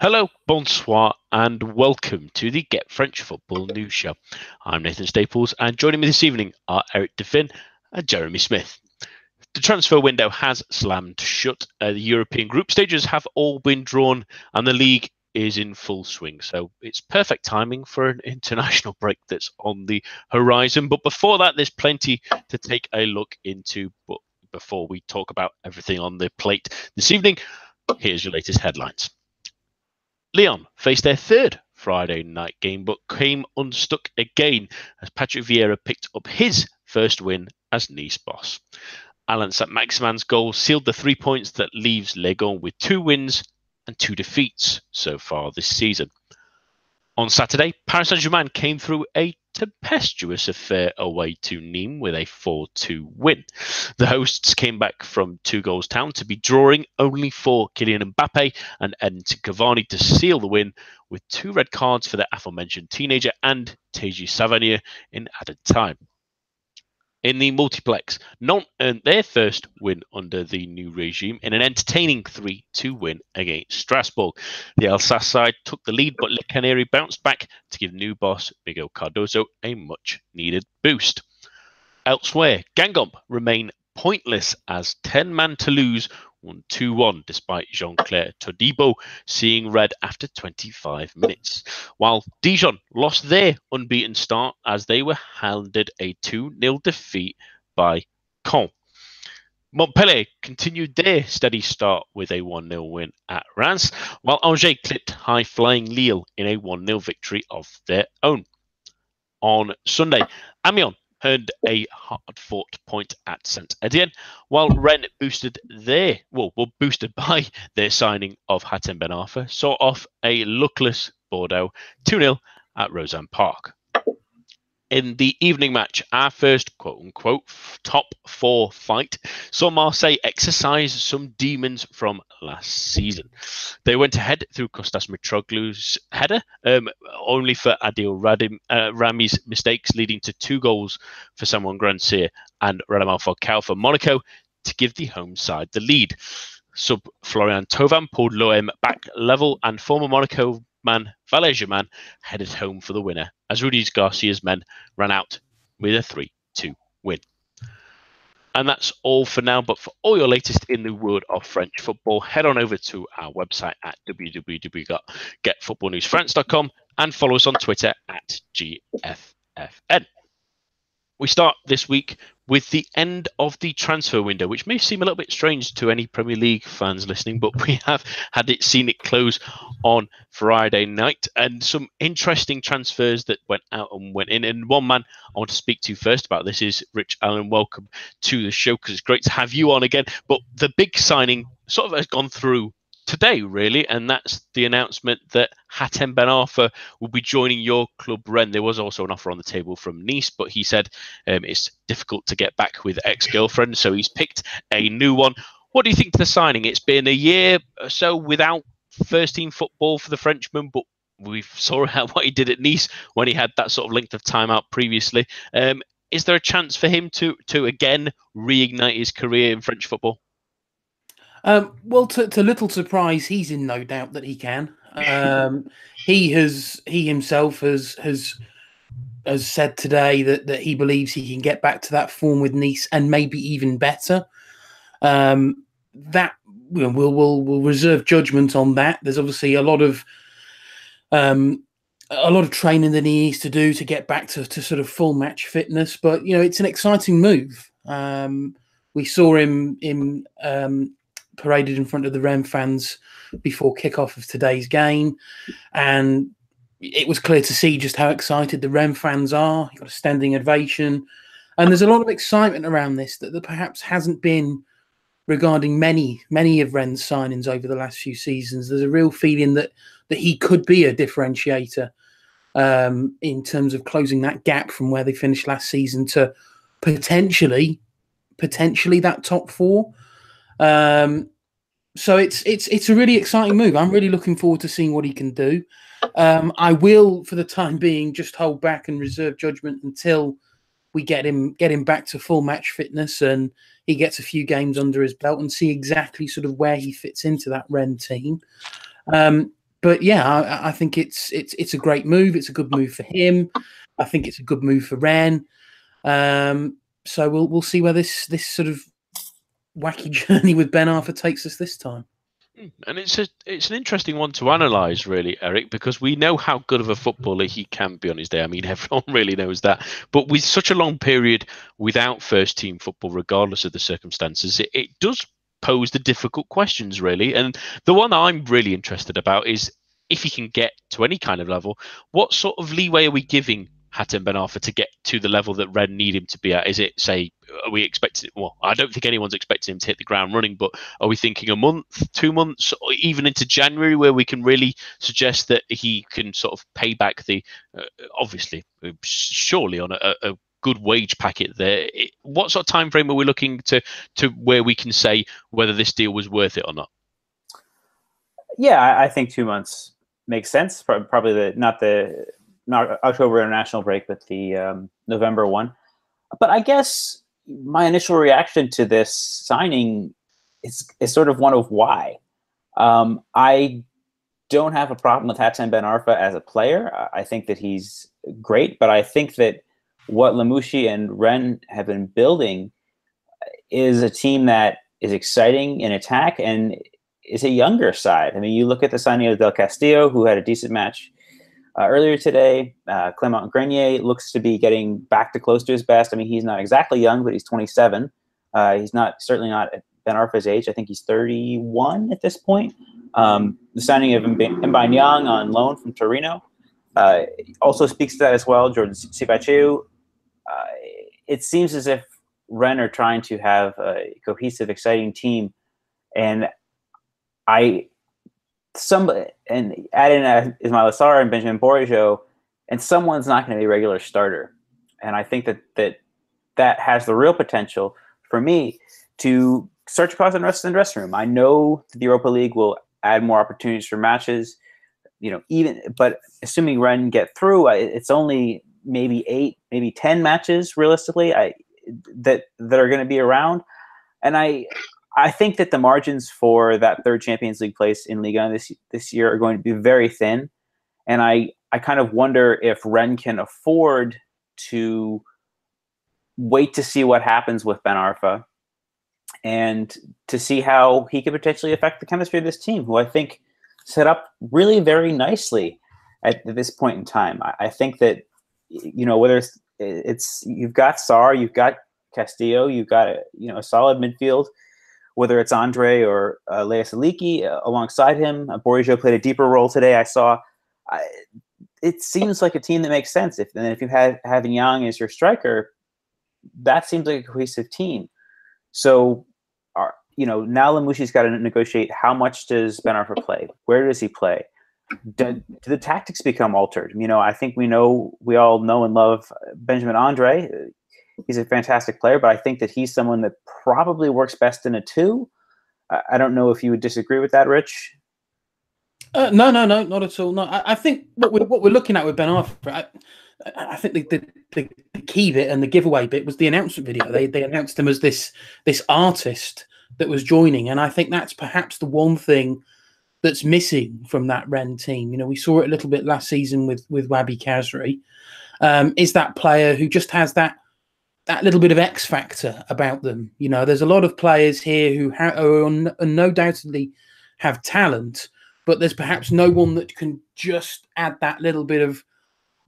Hello, bonsoir, and welcome to the Get French Football News Show. I'm Nathan Staples, and joining me this evening are Eric Devin and Jeremy Smith. The transfer window has slammed shut. Uh, the European group stages have all been drawn, and the league is in full swing. So it's perfect timing for an international break that's on the horizon. But before that, there's plenty to take a look into. But before we talk about everything on the plate this evening, here's your latest headlines. Lyon faced their third Friday night game, but came unstuck again as Patrick Vieira picked up his first win as Nice boss. Allan Saint-Maximin's goal sealed the three points that leaves Lyon with two wins and two defeats so far this season. On Saturday, Paris Saint Germain came through a tempestuous affair away to Nîmes with a 4 2 win. The hosts came back from two goals down to be drawing only for Kylian Mbappe and Edinson Cavani to seal the win with two red cards for the aforementioned teenager and Téji Savanier in added time in the multiplex. Nantes earned their first win under the new regime in an entertaining 3 2 win against Strasbourg. The Alsace side took the lead, but Le Canary bounced back to give new boss Miguel Cardoso a much needed boost. Elsewhere, Guingamp remain pointless as 10 man Toulouse won 2 1 despite Jean Clair Todibo seeing red after 25 minutes. While Dijon lost their unbeaten start as they were handed a 2 0 defeat by Caen. Montpellier continued their steady start with a 1 0 win at Reims, while Angers clipped high flying Lille in a 1 0 victory of their own. On Sunday, Amiens earned a hard-fought point at Saint Etienne, while Rennes boosted their well were boosted by their signing of Hatem Ben Arfa, saw off a luckless Bordeaux 2-0 at Roazhon Park in the evening match, our first quote unquote top four fight, saw Marseille exercise some demons from last season. They went ahead through Kostas Mitroglou's header, um, only for Adil Radim, uh, Rami's mistakes, leading to two goals for Samuel Grandsir and Radamel Falcao for Monaco to give the home side the lead. Sub Florian Thauvin pulled l'OM back level, and former Monaco man Valère Germain, headed home for the winner as Rudy Garcia's men ran out with a 3 2 win. And that's all for now. But for all your latest in the world of French football, head on over to our website at www.getfootballnewsfrance.com and follow us on Twitter at GFFN. We start this week with the end of the transfer window, which may seem a little bit strange to any Premier League fans listening, but we have had it seen it close on Friday night, and some interesting transfers that went out and went in. And one man I want to speak to first about this is Rich Allen. Welcome to the show because it's great to have you on again. But the big signing sort of has gone through today, really, and that's the announcement that Hatem Ben Arfa will be joining your club, Rennes. There was also an offer on the table from Nice, but he said um, it's difficult to get back with ex girlfriend, so he's picked a new one. What do you think to the signing? It's been a year or so without first team football for the Frenchman, but we saw what he did at Nice when he had that sort of length of time out previously. Um, is there a chance for him to to again reignite his career in French football? Um, well, to, to, little surprise, he's in no doubt that he can. Um, he has he himself has has has said today that that he believes he can get back to that form with Nice and maybe even better. Um, that we'll we'll we'll reserve judgment on that. There's obviously a lot of um, a lot of training that he needs to do to get back to, to sort of full match fitness. But you know, it's an exciting move. Um, we saw him in um, paraded in front of the Rennes fans before kickoff of today's game, and it was clear to see just how excited the Rennes fans are. You got a standing ovation, and there's a lot of excitement around this that perhaps hasn't been regarding many many of Rennes signings over the last few seasons. There's a real feeling that that he could be a differentiator um, in terms of closing that gap from where they finished last season to potentially potentially that top four. Um, so it's it's it's a really exciting move. I'm really looking forward to seeing what he can do. Um, I will, for the time being, just hold back and reserve judgment until we get him get him back to full match fitness and he gets a few games under his belt and see exactly sort of where he fits into that Rennes team. Um, but yeah, I, I, think it's it's it's a great move. It's a good move for him. I think it's a good move for Rennes. Um, so we'll we'll see where this this sort of wacky journey with Ben Arfa takes us this time. Hmm, and it's a it's an interesting one to analyze, really, Eric, because we know how good of a footballer he can be on his day. I mean, everyone really knows that. But with such a long period without first team football, regardless of the circumstances, it, it does pose the difficult questions, really. And the one I'm really interested about is if he can get to any kind of level, what sort of leeway are we giving Hatem Ben Arfa to get to the level that Rennes need him to be at? Is it, say, are we expecting? Well, I don't think anyone's expecting him to hit the ground running, but are we thinking a month, two months, or even into January, where we can really suggest that he can sort of pay back the, uh, obviously, uh, surely on a, a good wage packet there. What sort of time frame are we looking to to where we can say whether this deal was worth it or not? Yeah, I think two months makes sense. Probably the not the not October international break, but the um, November one. But I guess my initial reaction to this signing is is sort of one of why. Um, I don't have a problem with Hatem Ben Arfa as a player. I think that he's great, but I think that what Lamouchi and Rennes have been building is a team that is exciting in attack and is a younger side. I mean, you look at the signing of Del Castillo, who had a decent match uh, earlier today. Uh, Clement Grenier looks to be getting back to close to his best. I mean, he's not exactly young, but he's 27. Uh, he's not certainly not Ben Arfa's age. I think he's 31 at this point. Um, the signing of M'Baye Niang on loan from Torino uh, also speaks to that as well. Jordan Siebatcheu uh, it seems as if Rennes are trying to have a cohesive, exciting team, and I some and add in uh, Ismaila and Benjamin Bourigeaud, and someone's not going to be a regular starter, and I think that that that has the real potential for me to search across the rest of the dressing room. I know the Europa League will add more opportunities for matches, you know, even but assuming Rennes get through, it's only maybe eight, maybe ten matches realistically. I that that are going to be around, and I I think that the margins for that third Champions League place in Liga this this year are going to be very thin, and I I kind of wonder if Rennes can afford to wait to see what happens with Ben Arfa and to see how he could potentially affect the chemistry of this team, who I think set up really very nicely at this point in time. I, I think that you know whether it's, it's you've got Sarr, you've got Castillo, you've got a, you know a solid midfield. Whether it's Andre or uh, Lea Siliki uh, alongside him, uh, played a deeper role today. I saw. I, it seems like a team that makes sense. If and if you have having Niang as your striker, that seems like a cohesive team. So, are, you know, now Lamouchi's got to negotiate how much does Ben Arfa play? Where does he play? do, do, the tactics become altered? You know, I think we know, we all know and love Benjamin Andre. He's a fantastic player, but I think that he's someone that probably works best in a two. I don't know if you would disagree with that, Rich. Uh, no, no, no, not at all. No, I, I, think what we're, what we're looking at with Ben Arfa, I, I think the, the, the, key bit and the giveaway bit was the announcement video. They they announced him as this this artist that was joining, and I think that's perhaps the one thing that's missing from that Rennes team. You know, we saw it a little bit last season with with Wahbi Khazri. Um, is that player who just has that that little bit of X factor about them? You know, there's a lot of players here who ha- are no doubtedly have talent, but there's perhaps no one that can just add that little bit of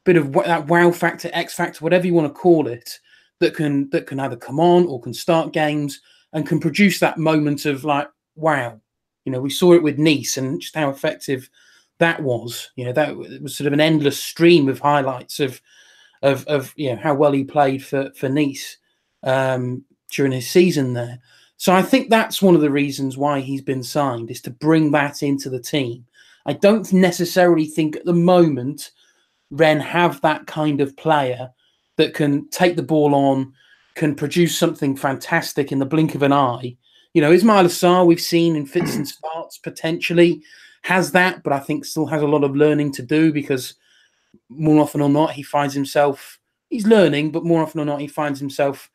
bit of that wow factor, X factor, whatever you want to call it, that can that can either come on or can start games and can produce that moment of like wow you know, we saw it with Nice and just how effective that was. You know, that was sort of an endless stream of highlights of of of you know how well he played for for Nice um, during his season there. So I think that's one of the reasons why he's been signed is to bring that into the team. I don't necessarily think at the moment Rennes have that kind of player that can take the ball on, can produce something fantastic in the blink of an eye, you know, Ismaila Sarr, we've seen in fits and starts potentially has that, but I think still has a lot of learning to do because more often or not, he finds himself, he's learning, but more often or not, he finds himself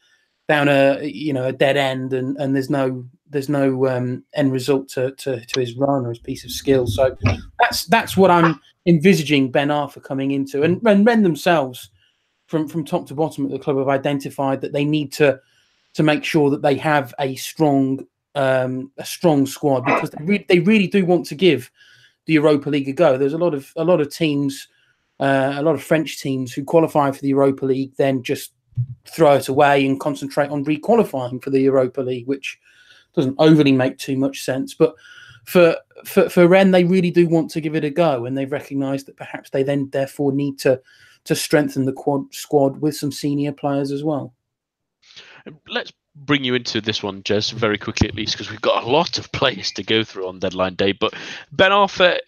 down a, you know, a dead end and, and there's no, there's no um, end result to, to, to his run or his piece of skill. So that's that's what I'm envisaging Ben Arfa coming into, and and Rennes themselves, from from top to bottom at the club, have identified that they need to to make sure that they have a strong um, a strong squad because they, re- they really do want to give the Europa League a go. There's a lot of a lot of teams, uh, a lot of French teams who qualify for the Europa League, then just throw it away and concentrate on requalifying for the Europa League, which doesn't overly make too much sense. But for for for Rennes, they really do want to give it a go, and they've recognised that perhaps they then therefore need to to strengthen the quad squad with some senior players as well. Let's bring you into this one, Jez, very quickly at least, because we've got a lot of players to go through on deadline day. But Ben Arfa,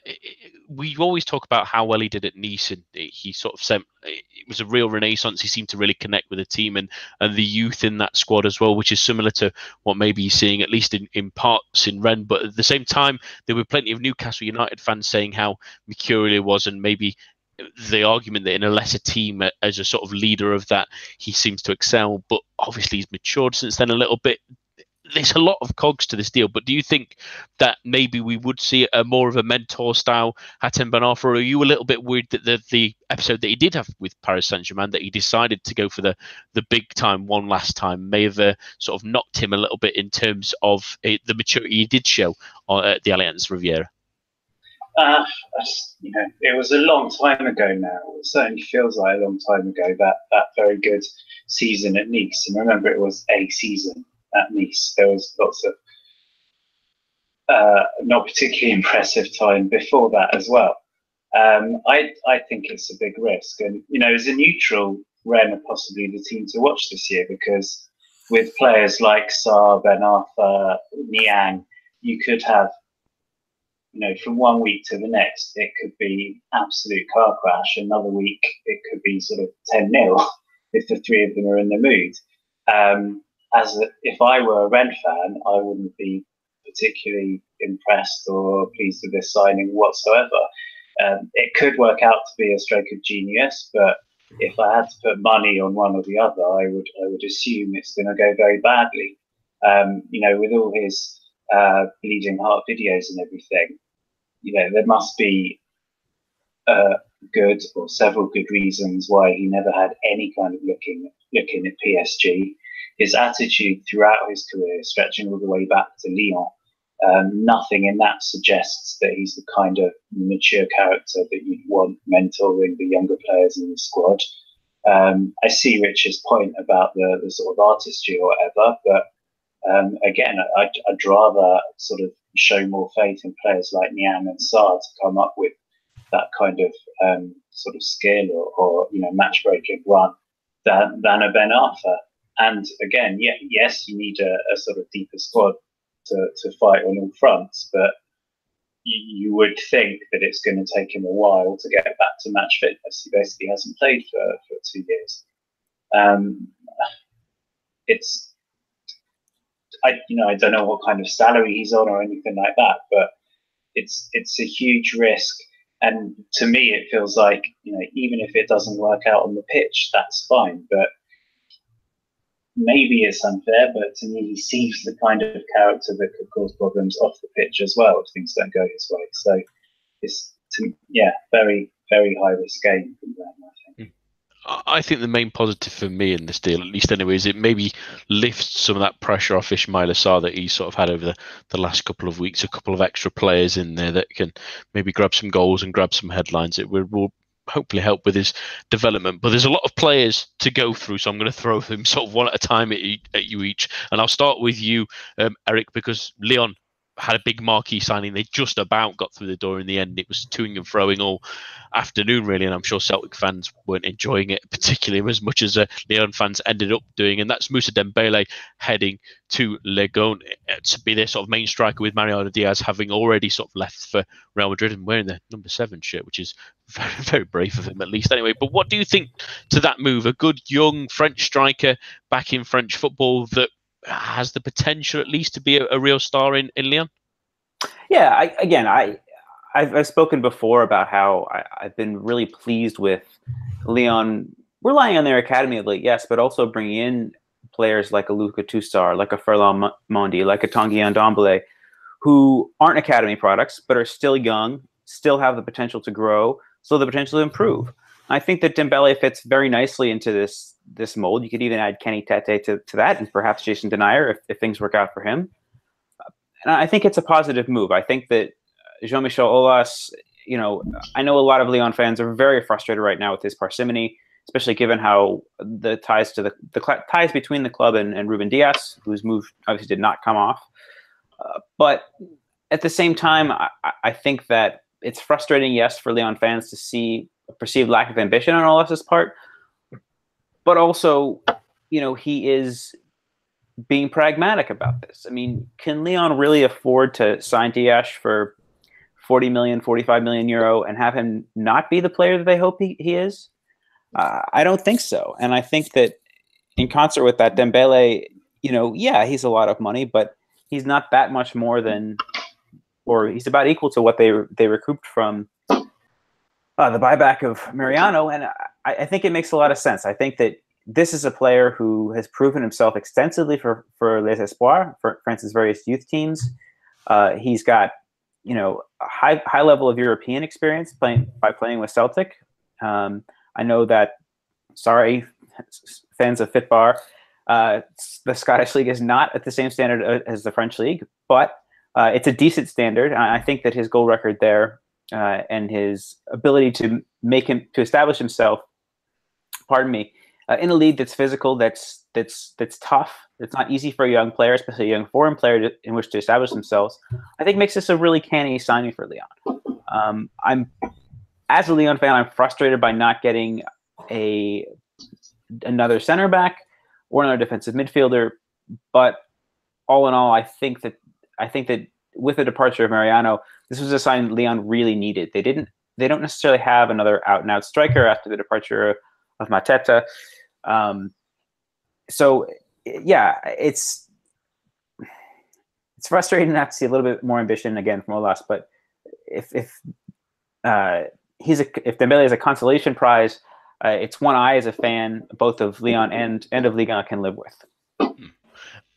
we always talk about how well he did at Nice, and he sort of sent. It was a real renaissance. He seemed to really connect with the team and and the youth in that squad as well, which is similar to what maybe he's seeing at least in, in parts in Rennes. But at the same time, there were plenty of Newcastle United fans saying how mercurial he was and maybe the argument that in a lesser team as a sort of leader of that he seems to excel but obviously he's matured since then a little bit there's a lot of cogs to this deal but do you think that maybe we would see a more of a mentor style Hatem Ben Arfa or are you a little bit worried that the, the episode that he did have with Paris Saint-Germain that he decided to go for the the big time one last time may have uh, sort of knocked him a little bit in terms of uh, the maturity he did show at the Allianz Riviera uh, you know, it was a long time ago now. It certainly feels like a long time ago that that very good season at Nice. And remember, it was a season at Nice. There was lots of uh, not particularly impressive time before that as well. Um, I I think it's a big risk, and you know, as a neutral, Rennes are possibly the team to watch this year because with players like Sarr, Ben Arfa, Niang, you could have you know, from one week to the next, it could be absolute car crash. Another week, it could be sort of 10 0 if the three of them are in the mood. Um, as a, if I were a Rennes fan, I wouldn't be particularly impressed or pleased with this signing whatsoever. Um, it could work out to be a stroke of genius, but if I had to put money on one or the other, I would I would assume it's going to go very badly. Um, you know, with all his uh, bleeding heart videos and everything, you know, there must be uh, good or several good reasons why he never had any kind of looking looking at PSG. His attitude throughout his career, stretching all the way back to Lyon, um, nothing in that suggests that he's the kind of mature character that you'd want mentoring the younger players in the squad. Um, I see Rich's point about the, the sort of artistry or whatever, but um, again, I'd, I'd, rather sort of show more faith in players like Niang and Sarr to come up with that kind of um, sort of skill or, or, you know match breaking run than, than a Ben Arfa. And again, yeah, yes, you need a, a, sort of deeper squad to, to fight on all fronts, but you, you would think that it's going to take him a while to get back to match fitness. He basically hasn't played for, for two years. Um, it's I you know I don't know what kind of salary he's on or anything like that, but it's it's a huge risk. And to me, it feels like you know even if it doesn't work out on the pitch, that's fine. But maybe it's unfair, but to me, he seems the kind of character that could cause problems off the pitch as well if things don't go his way. So it's to, yeah, very very high risk game from them, I think. The main positive for me in this deal, at least anyway, is it maybe lifts some of that pressure off Ismaila Sarr that he's sort of had over the, the last couple of weeks. A couple of extra players in there that can maybe grab some goals and grab some headlines. It will hopefully help with his development. But there's a lot of players to go through, so I'm going to throw them sort of one at a time at, at you each. And I'll start with you, um, Eric, because Lyon had a big marquee signing. They just about got through the door in the end. It was toing and froing all afternoon, really, and I'm sure Celtic fans weren't enjoying it particularly as much as uh, Lyon fans ended up doing. And that's Moussa Dembele heading to Lyon uh, to be their sort of main striker with Mariano Diaz having already sort of left for Real Madrid and wearing the number seven shirt, which is very, very brave of him at least anyway. But what do you think to that move? A good young French striker back in French football that has the potential at least to be a, a real star in, in Lyon? Yeah, I, again, I I've, I've, spoken before about how I, have been really pleased with Lyon relying on their academy of late, yes, but also bringing in players like a Luca Tousart, like a Ferland Mendy, like a Tanguy Ndombele, who aren't academy products but are still young, still have the potential to grow, still the potential to improve. I think that Dembele fits very nicely into this this mold. You could even add Kenny Tete to, to that, and perhaps Jason Denayer if, if things work out for him. And I think it's a positive move. I think that Jean Michel Aulas, you know, I know a lot of Lyon fans are very frustrated right now with his parsimony, especially given how the ties to the, the cl- ties between the club and, and Ruben Dias, whose move obviously did not come off. Uh, but at the same time, I, I think that it's frustrating, yes, for Lyon fans to see perceived lack of ambition on Aulas's part, but also, you know, he is being pragmatic about this. I mean, can Leon really afford to sign Dias for 40 million, 45 million euro and have him not be the player that they hope he, he is? Uh, I don't think so. And I think that in concert with that, Dembele, you know, yeah, he's a lot of money, but he's not that much more than, or he's about equal to what they they recouped from uh, the buyback of Mariano. And I, I think it makes a lot of sense. I think that this is a player who has proven himself extensively for for Les Espoirs, for France's various youth teams. Uh, he's got you know a high high level of European experience playing by playing with Celtic. Um, I know that. Sorry, fans of Fitbar, uh, the Scottish League is not at the same standard as the French League, but uh, it's a decent standard. I think that his goal record there uh, and his ability to make him to establish himself, pardon me, uh, in a league that's physical, that's that's that's tough. It's not easy for a young player, especially a young foreign player, to, in which to establish themselves. I think makes this a really canny signing for Leon. Um, I'm as a Leon fan, I'm frustrated by not getting a another center back or another defensive midfielder. But all in all, I think that I think that with the departure of Mariano, this was a sign Leon really needed. They didn't they don't necessarily have another out and out striker after the departure of Mateta. Um, so yeah, it's it's frustrating not to see a little bit more ambition again from Aulas. But if if uh, he's a if Dembele is a consolation prize, uh, it's one I as a fan both of Leon and and of Liga can live with.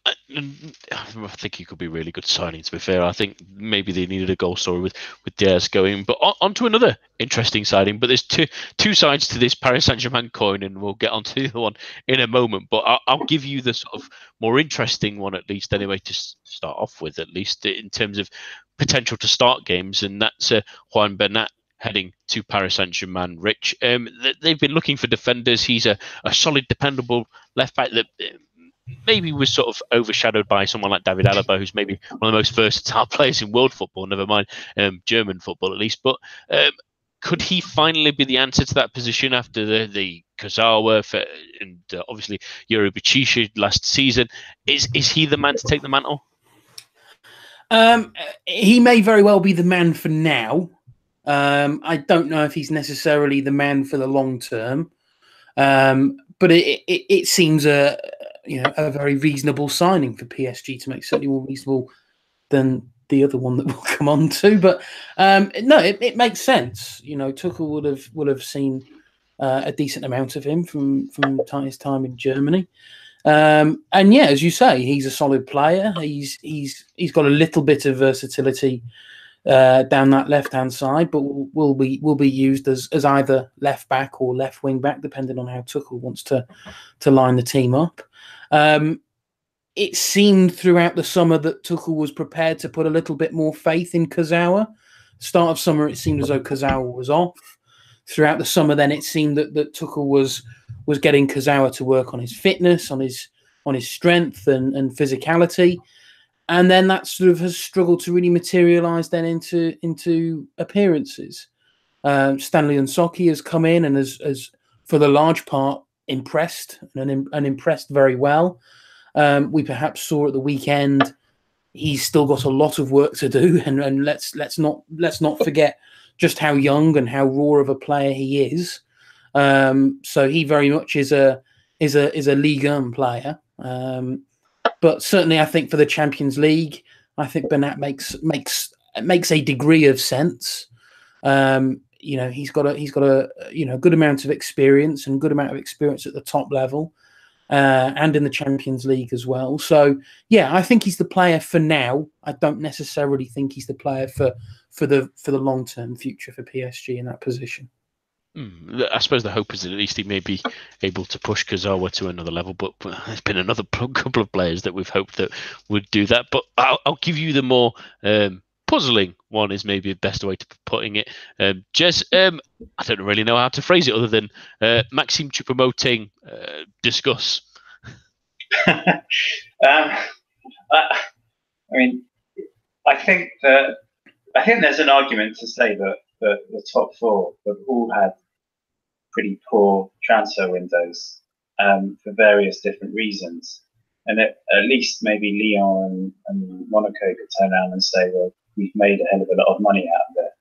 I think he could be really good signing. To be fair, I think maybe they needed a goal story with with Dias going. But on, on to another interesting signing. But there's two two sides to this Paris Saint Germain coin, and we'll get onto the one in a moment. But I'll, I'll, give you the sort of more interesting one at least, anyway, to start off with, at least in terms of potential to start games, and that's uh, Juan Bernat heading to Paris Saint Germain. Rich, um, they've been looking for defenders. He's a, a solid, dependable left back that maybe was sort of overshadowed by someone like David Alaba, who's maybe one of the most versatile players in world football, never mind um, German football at least. But um, could he finally be the answer to that position after the, the Kurzawa and uh, obviously Yuri Berchiche last season? Is is he the man to take the mantle? Um, he may very well be the man for now. Um, I don't know if he's necessarily the man for the long term, um, but it, it, it seems a you know a very reasonable signing for PSG to make certainly more reasonable than the other one that we'll come on to. But um, no, it, it makes sense. You know, Tuchel would have would have seen uh, a decent amount of him from from his time in Germany. Um, and yeah, as you say, he's a solid player. He's he's he's got a little bit of versatility uh, down that left hand side, but will, be will be used as as either left back or left wing back, depending on how Tuchel wants to to line the team up. Um, it seemed throughout the summer that Tuchel was prepared to put a little bit more faith in Kurzawa. Start of summer, it seemed as though Kurzawa was off. Throughout the summer, then it seemed that, that Tuchel was was getting Kurzawa to work on his fitness, on his on his strength and, and physicality. And then that sort of has struggled to really materialize then into into appearances. Um, Stanley N'Soki has come in and has, has, for the large part, impressed and, and impressed very well. Um, we perhaps saw at the weekend he's still got a lot of work to do, and, and let's let's not let's not forget just how young and how raw of a player he is. Um, so he very much is a is a is a League player. Um, but certainly, I think for the Champions League, I think Bernat makes makes makes a degree of sense. Um, you know he's got a he's got a you know good amount of experience and good amount of experience at the top level. uh, and in the Champions League as well. So yeah, I think he's the player for now. I don't necessarily think he's the player for for the for the long term future for PSG in that position. Mm, I suppose the hope is that at least he may be able to push Kurzawa to another level. But there's been another couple of players that we've hoped that would do that. But I'll, I'll give you the more um, puzzling one is maybe the best way to putting it. Um, Jez, um, I don't really know how to phrase it other than uh, Maxime Choupo-Moting, uh, discuss. um, I, I, mean, I think that I think there's an argument to say that, that the top four have all had pretty poor transfer windows um, for various different reasons. And it, at least maybe Lyon and, and Monaco could turn around and say, well, we've made a hell of a lot of money out of it.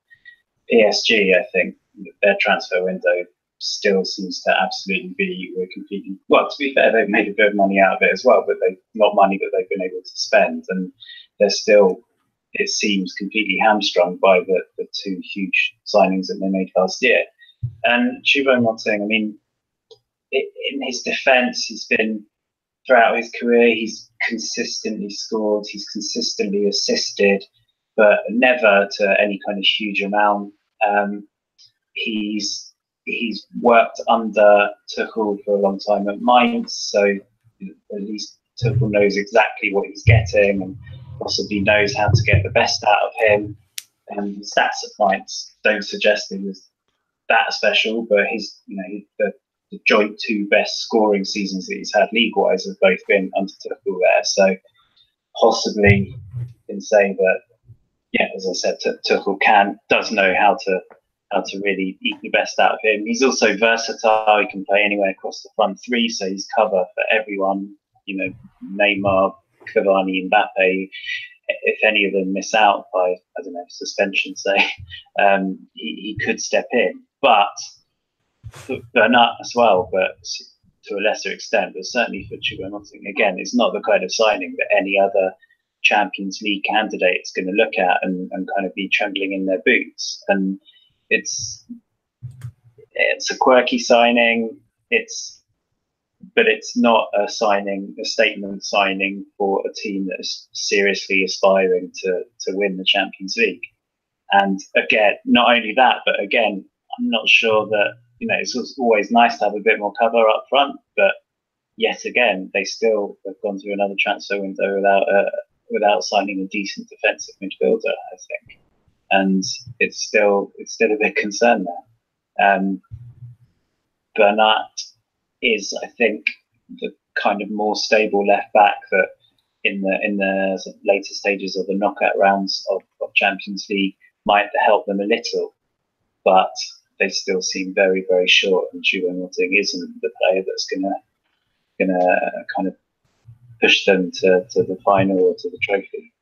PSG, I think their transfer window still seems to absolutely be we're completely well. To be fair, they've made a bit of money out of it as well, but they not money that they've been able to spend, and they're still it seems completely hamstrung by the, the two huge signings that they made last year. And Choupo-Moting, I mean, in his defence, he's been throughout his career, he's consistently scored, he's consistently assisted but never to any kind of huge amount. Um, he's he's worked under Tuchel for a long time at Mainz, so at least Tuchel knows exactly what he's getting and possibly knows how to get the best out of him. And stats at Mainz don't suggest he was that special, but his you know the, the joint two best scoring seasons that he's had league-wise have both been under Tuchel there. So possibly can say that yeah, as I said, Tuchel can does know how to how to really eat the best out of him. He's also versatile. He can play anywhere across the front three, so he's cover for everyone. You know, Neymar, Cavani, Mbappe. If any of them miss out by I don't know suspension, say, um, he, he could step in. But Bernat as well, but to a lesser extent. But certainly for Choupo-Moting, again, it's not the kind of signing that any other Champions League candidate is going to look at and, and kind of be trembling in their boots. And it's it's a quirky signing. It's but it's not a signing, a statement signing for a team that is seriously aspiring to to win the Champions League. And again, not only that, but again, I'm not sure that you know it's always nice to have a bit more cover up front, but yet again, they still have gone through another transfer window without a, without signing a decent defensive midfielder, I think, and it's still it's still a big concern there. Um, Bernat is, I think, the kind of more stable left back that in the in the later stages of the knockout rounds of, of Champions League might help them a little, but they still seem very very short. And Choupo-Moting isn't the player that's gonna gonna kind of push them to, to the final or to the trophy.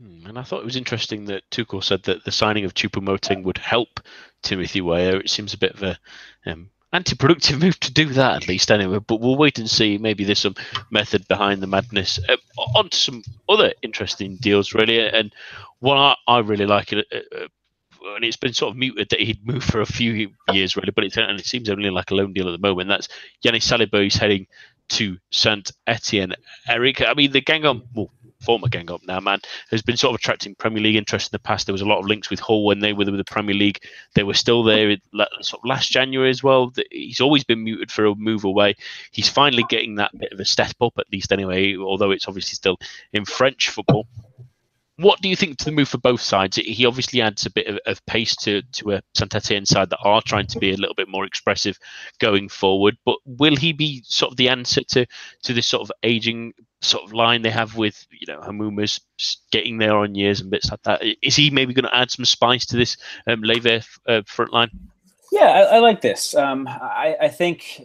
Hmm, and I thought it was interesting that Tuchel said that the signing of Choupo-Moting would help Timothy Weah. It seems a bit of a um, anti-productive move to do that, at least anyway. But we'll wait and see. Maybe there's some method behind the madness. Uh, on to some other interesting deals, really. And one I, I really like. Uh, uh, and it's been sort of muted that he'd moved for a few years, really, but it's, and it seems only like a loan deal at the moment. That's Yannis Salibur is heading to Saint Etienne. Eric, I mean, the Guingamp, well, former Guingamp now, man, has been sort of attracting Premier League interest in the past. There was a lot of links with Hull when they were with the Premier League. They were still there sort of last January as well. He's always been muted for a move away. He's finally getting that bit of a step up, at least anyway, although it's obviously still in French football what do you think to the move for both sides? He obviously adds a bit of, of pace to to a Saint Etienne side that are trying to be a little bit more expressive going forward. But will he be sort of the answer to to this sort of aging sort of line they have with you know Hamouma's getting there on years and bits like that? Is he maybe going to add some spice to this um, Les Verts uh, front line? Yeah, I, I like this. Um, I, I think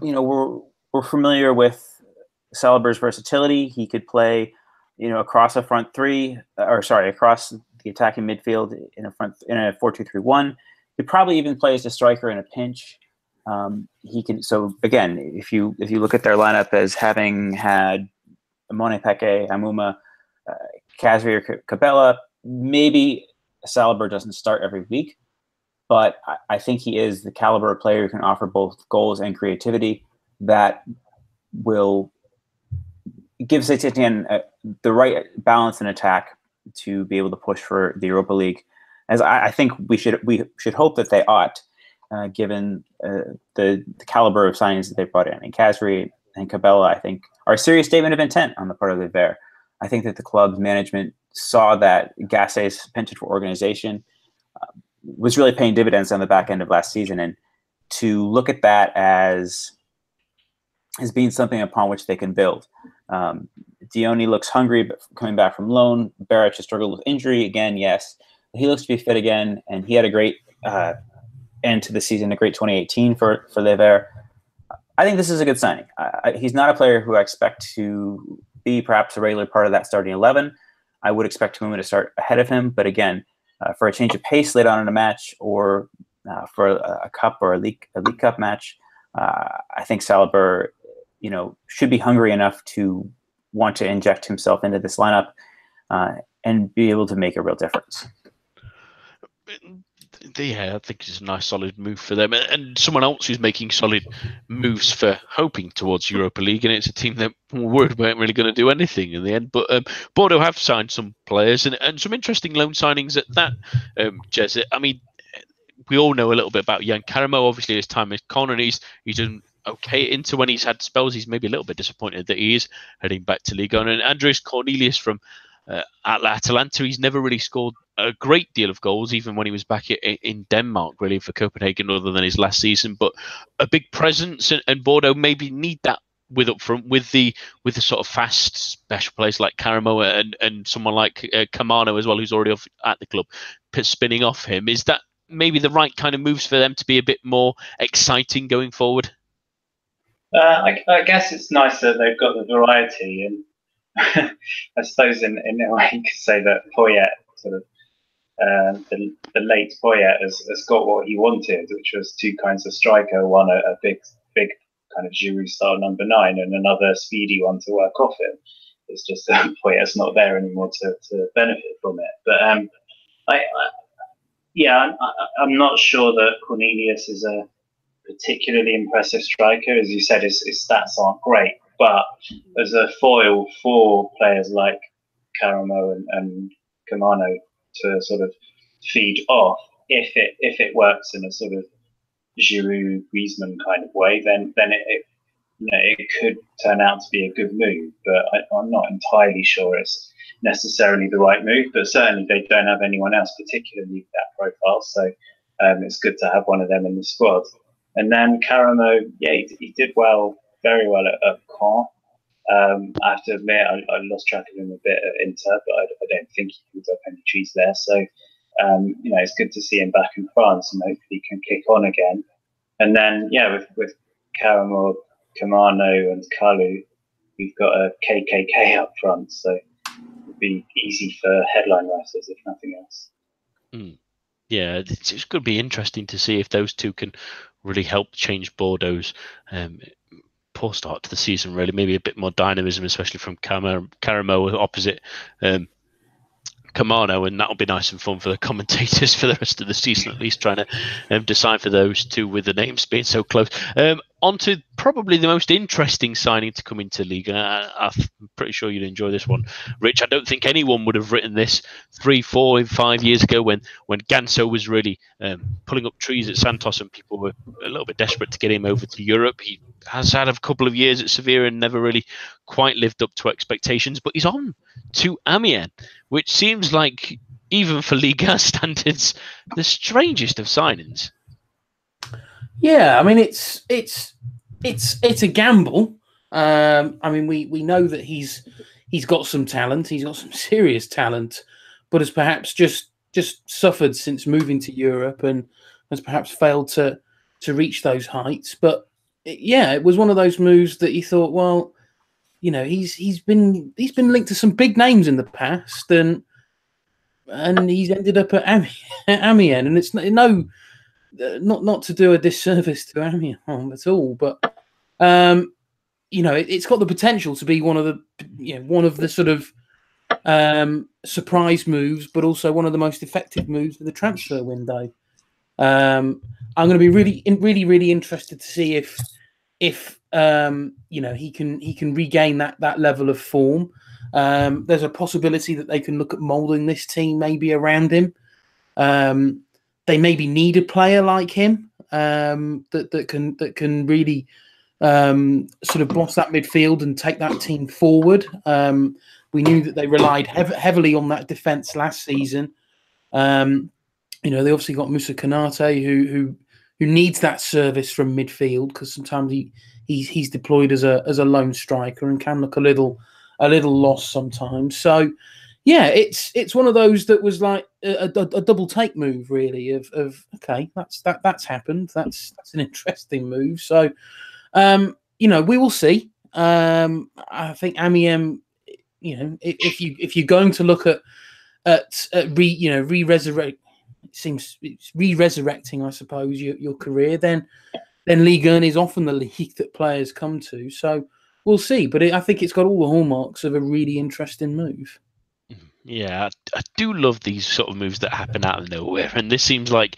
you know we're we're familiar with Salibur's versatility. He could play you know, across a front three, or sorry, across the attacking midfield in a front in a four-two-three-one. He probably even plays a striker in a pinch. Um, he can. So again, if you if you look at their lineup as having had Moné Peke, Hamouma, uh, Casemiro, Cabella, maybe Salibur doesn't start every week, but I, I think he is the caliber of player who can offer both goals and creativity that will give Etienne uh, the right balance and attack to be able to push for the Europa League, as I, I think we should we should hope that they ought, uh, given uh, the, the caliber of signings that they brought in. And Khazri and Cabella, I think, are a serious statement of intent on the part of the Ver. I think that the club's management saw that Gasset's penchant for organization uh, was really paying dividends on the back end of last season, and to look at that as as being something upon which they can build. Um, Diony looks hungry, but coming back from loan. Beric has struggled with injury again. Yes, he looks to be fit again, and he had a great uh, end to the season, a great 2018 for for Les Verts. I think this is a good signing. I, he's not a player who I expect to be perhaps a regular part of that starting 11. I would expect him to start ahead of him, but again, uh, for a change of pace late on in a match or uh, for a, a, cup or a league, a league cup match, uh, I think Salibur, you know, should be hungry enough to want to inject himself into this lineup uh, and be able to make a real difference yeah, I think it's a nice solid move for them, and someone else who's making solid moves for hoping towards Europa League, and it's a team that weren't really going to do anything in the end. But um, Bordeaux have signed some players and, and some interesting loan signings at that. Um, Jez, I mean, we all know a little bit about Yann Karamoh. Obviously, his time at Caen, he's he's done okay into when he's had spells. He's maybe a little bit disappointed that he is heading back to Ligue 1. And Andreas Cornelius from uh, Atalanta, he's never really scored a great deal of goals, even when he was back in Denmark, really for Copenhagen, other than his last season. But a big presence, and, and Bordeaux maybe need that with up front with the with the sort of fast special players like Karamoh and and someone like uh, Kamano as well, who's already off at the club, spinning off him. Is that maybe the right kind of moves for them to be a bit more exciting going forward? Uh, I, I, guess it's nice that they've got the variety, and I suppose in, in a way you could say that Poyet sort of uh, the, the late Poyet has, has got what he wanted, which was two kinds of striker, one a, a big big kind of Giroud style number nine, and another speedy one to work off him. It's just that Poyet's not there anymore to, to benefit from it. But um, I, I yeah, I, I'm not sure that Cornelius is a particularly impressive striker. As you said, his, his stats aren't great, but as a foil for players like Karamoh and, and Kamano to sort of feed off, if it if it works in a sort of Giroud Griezmann kind of way, then then it, it you know, it could turn out to be a good move. But I, am not entirely sure it's necessarily the right move. But certainly they don't have anyone else particularly that profile, so um, it's good to have one of them in the squad. And then Karamoh, yeah, he, he did well, very well at, at Caen. Um, I have to admit, I, I, lost track of him a bit at Inter, but I, I don't think he was up any trees there. So, um, you know, it's good to see him back in France and hopefully he can kick on again. And then, yeah, with, with Karamoh, Kamano, and Kalu, we've got a KKK up front. So it'll be easy for headline writers, if nothing else. Mm. Yeah, it's, it's going to be interesting to see if those two can really help change Bordeaux's um, poor start to the season. Really, maybe a bit more dynamism, especially from Car- Karamoh opposite um, Kamano, and that'll be nice and fun for the commentators for the rest of the season, at least trying to um, decipher those two with the names being so close. Um, on to probably the most interesting signing to come into league, and I, am pretty sure you'd enjoy this one, Rich. I don't think anyone would have written this three, four, five years ago when when Ganso was really um, pulling up trees at Santos, and people were a little bit desperate to get him over to Europe. He has had a couple of years at Sevilla and never really quite lived up to expectations, but he's on to Amiens, which seems like even for Liga standards, the strangest of signings. Yeah, I mean it's it's it's it's a gamble. Um, I mean we we know that he's he's got some talent. He's got some serious talent, but has perhaps just just suffered since moving to Europe and has perhaps failed to to reach those heights. But yeah, it was one of those moves that he thought, well, you know, he's he's been he's been linked to some big names in the past, and and he's ended up at Amiens, and it's no not not to do a disservice to Amiens at all, but um, you know, it, has got the potential to be one of the you know one of the sort of um, surprise moves, but also one of the most effective moves of the transfer window. Um, I'm going to be really, really, really interested to see if if um, you know he can he can regain that that level of form. Um, there's a possibility that they can look at molding this team maybe around him. Um, they maybe need a player like him um, that that can that can really um, sort of boss that midfield and take that team forward. Um, we knew that they relied hev- heavily on that defense last season. Um, you know, they obviously got Moussa Konaté, who who who needs that service from midfield because sometimes he he's he's deployed as a as a lone striker and can look a little a little lost sometimes. So yeah, it's it's one of those that was like a, a, a, double take move, really. Of, of okay, that's that that's happened. That's that's an interesting move. So, um, you know, we will see. Um, I think Amiens, you know, if, if you if you're going to look at at, at re you know re resurrect, it seems it's re resurrecting, I suppose, your your career. Then then Ligue 1 is often the league that players come to. So we'll see. But it, I think it's got all the hallmarks of a really interesting move. Yeah, I, do love these sort of moves that happen out of nowhere, and this seems like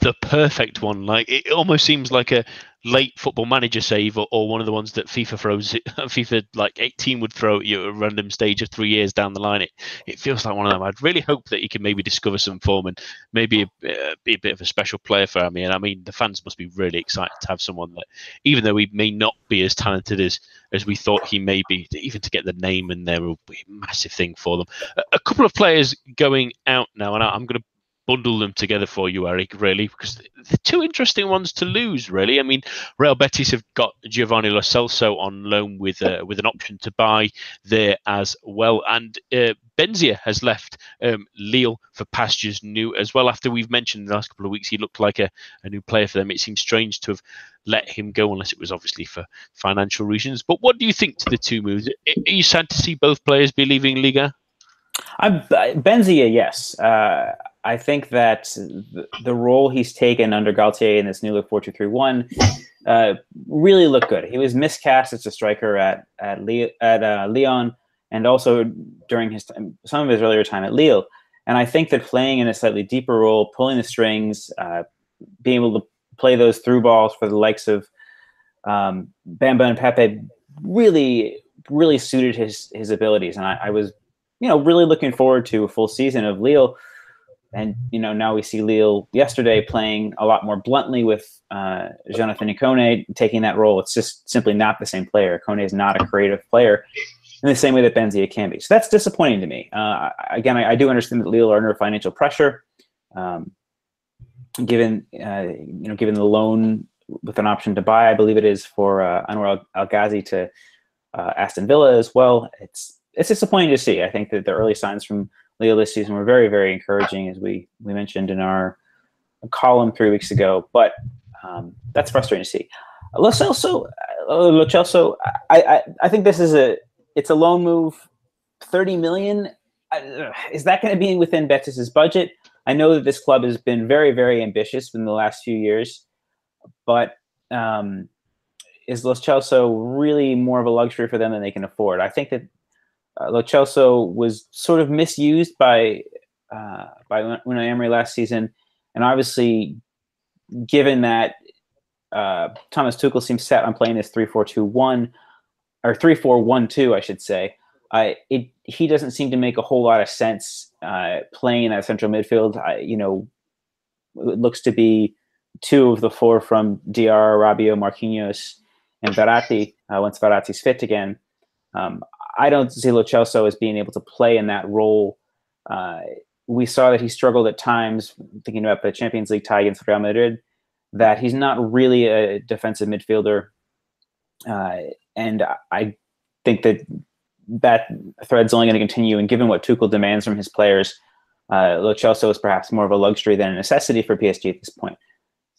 the perfect one. Like it almost seems like a late football manager save or, or one of the ones that FIFA throws FIFA like 18 would throw at you at a random stage of three years down the line. It it feels like one of them. I'd really hope that he can maybe discover some form and maybe a, uh, be a bit of a special player for me. And I mean, the fans must be really excited to have someone that, even though he may not be as talented as as we thought he may be, even to get the name in there will be a massive thing for them. A, a couple of players going out now, and I, I'm going to bundle them together for you, Eric, really, because the two interesting ones to lose, really. I mean, Real Betis have got Giovanni Lo Celso on loan with uh, with an option to buy there as well. And uh, Benzia has left um, Lille for pastures new as well. After we've mentioned the last couple of weeks, he looked like a, a new player for them. It seems strange to have let him go unless it was obviously for financial reasons. But what do you think to the two moves? Are you sad to see both players be leaving Liga? I'm Benzia, yes. Uh, I think that the, role he's taken under Galtier in this new look 4 2 3 1 uh, really looked good. He was miscast as a striker at at, Le- at uh, Lyon and also during his time, some of his earlier time at Lille. And I think that playing in a slightly deeper role, pulling the strings, uh, being able to play those through balls for the likes of um, Bamba and Pepe really, really suited his his abilities. And I, I was, you know, really looking forward to a full season of Lille and you know now we see Lille yesterday playing a lot more bluntly with uh, Jonathan Ikone taking that role. It's just simply not the same player. Ikone is not a creative player in the same way that Benzia can be. So that's disappointing to me. Uh, again, I, I, do understand that Lille are under financial pressure, um, given uh, you know given the loan with an option to buy. I believe it is for uh, Anwar El Ghazi to uh, Aston Villa as well. It's it's disappointing to see. I think that the early signs from Lille this season were very, very encouraging, as we we mentioned in our column three weeks ago. But um, that's frustrating to see. Lo Celso, uh, Lo Celso, I, I, I think this is a it's a loan move, thirty million. Uh, is that going to be within Betis's budget? I know that this club has been very, very ambitious in the last few years, but um, is Lo Celso really more of a luxury for them than they can afford? I think that uh, Lo Celso was sort of misused by uh, by Unai Emery last season, and obviously, given that uh, Thomas Tuchel seems set on playing this three four two one or three four one two, I should say. Uh, it he doesn't seem to make a whole lot of sense uh, playing in that central midfield. I, you know, it looks to be two of the four from Diarra, Rabiot, Marquinhos, and Verratti. Uh, once Verratti's fit again, um, I don't see Lo Celso as being able to play in that role. Uh, we saw that he struggled at times, thinking about the Champions League tie against Real Madrid, that he's not really a defensive midfielder. Uh, and I think that that thread's only going to continue. And given what Tuchel demands from his players, uh, is perhaps more of a luxury than a necessity for PSG at this point.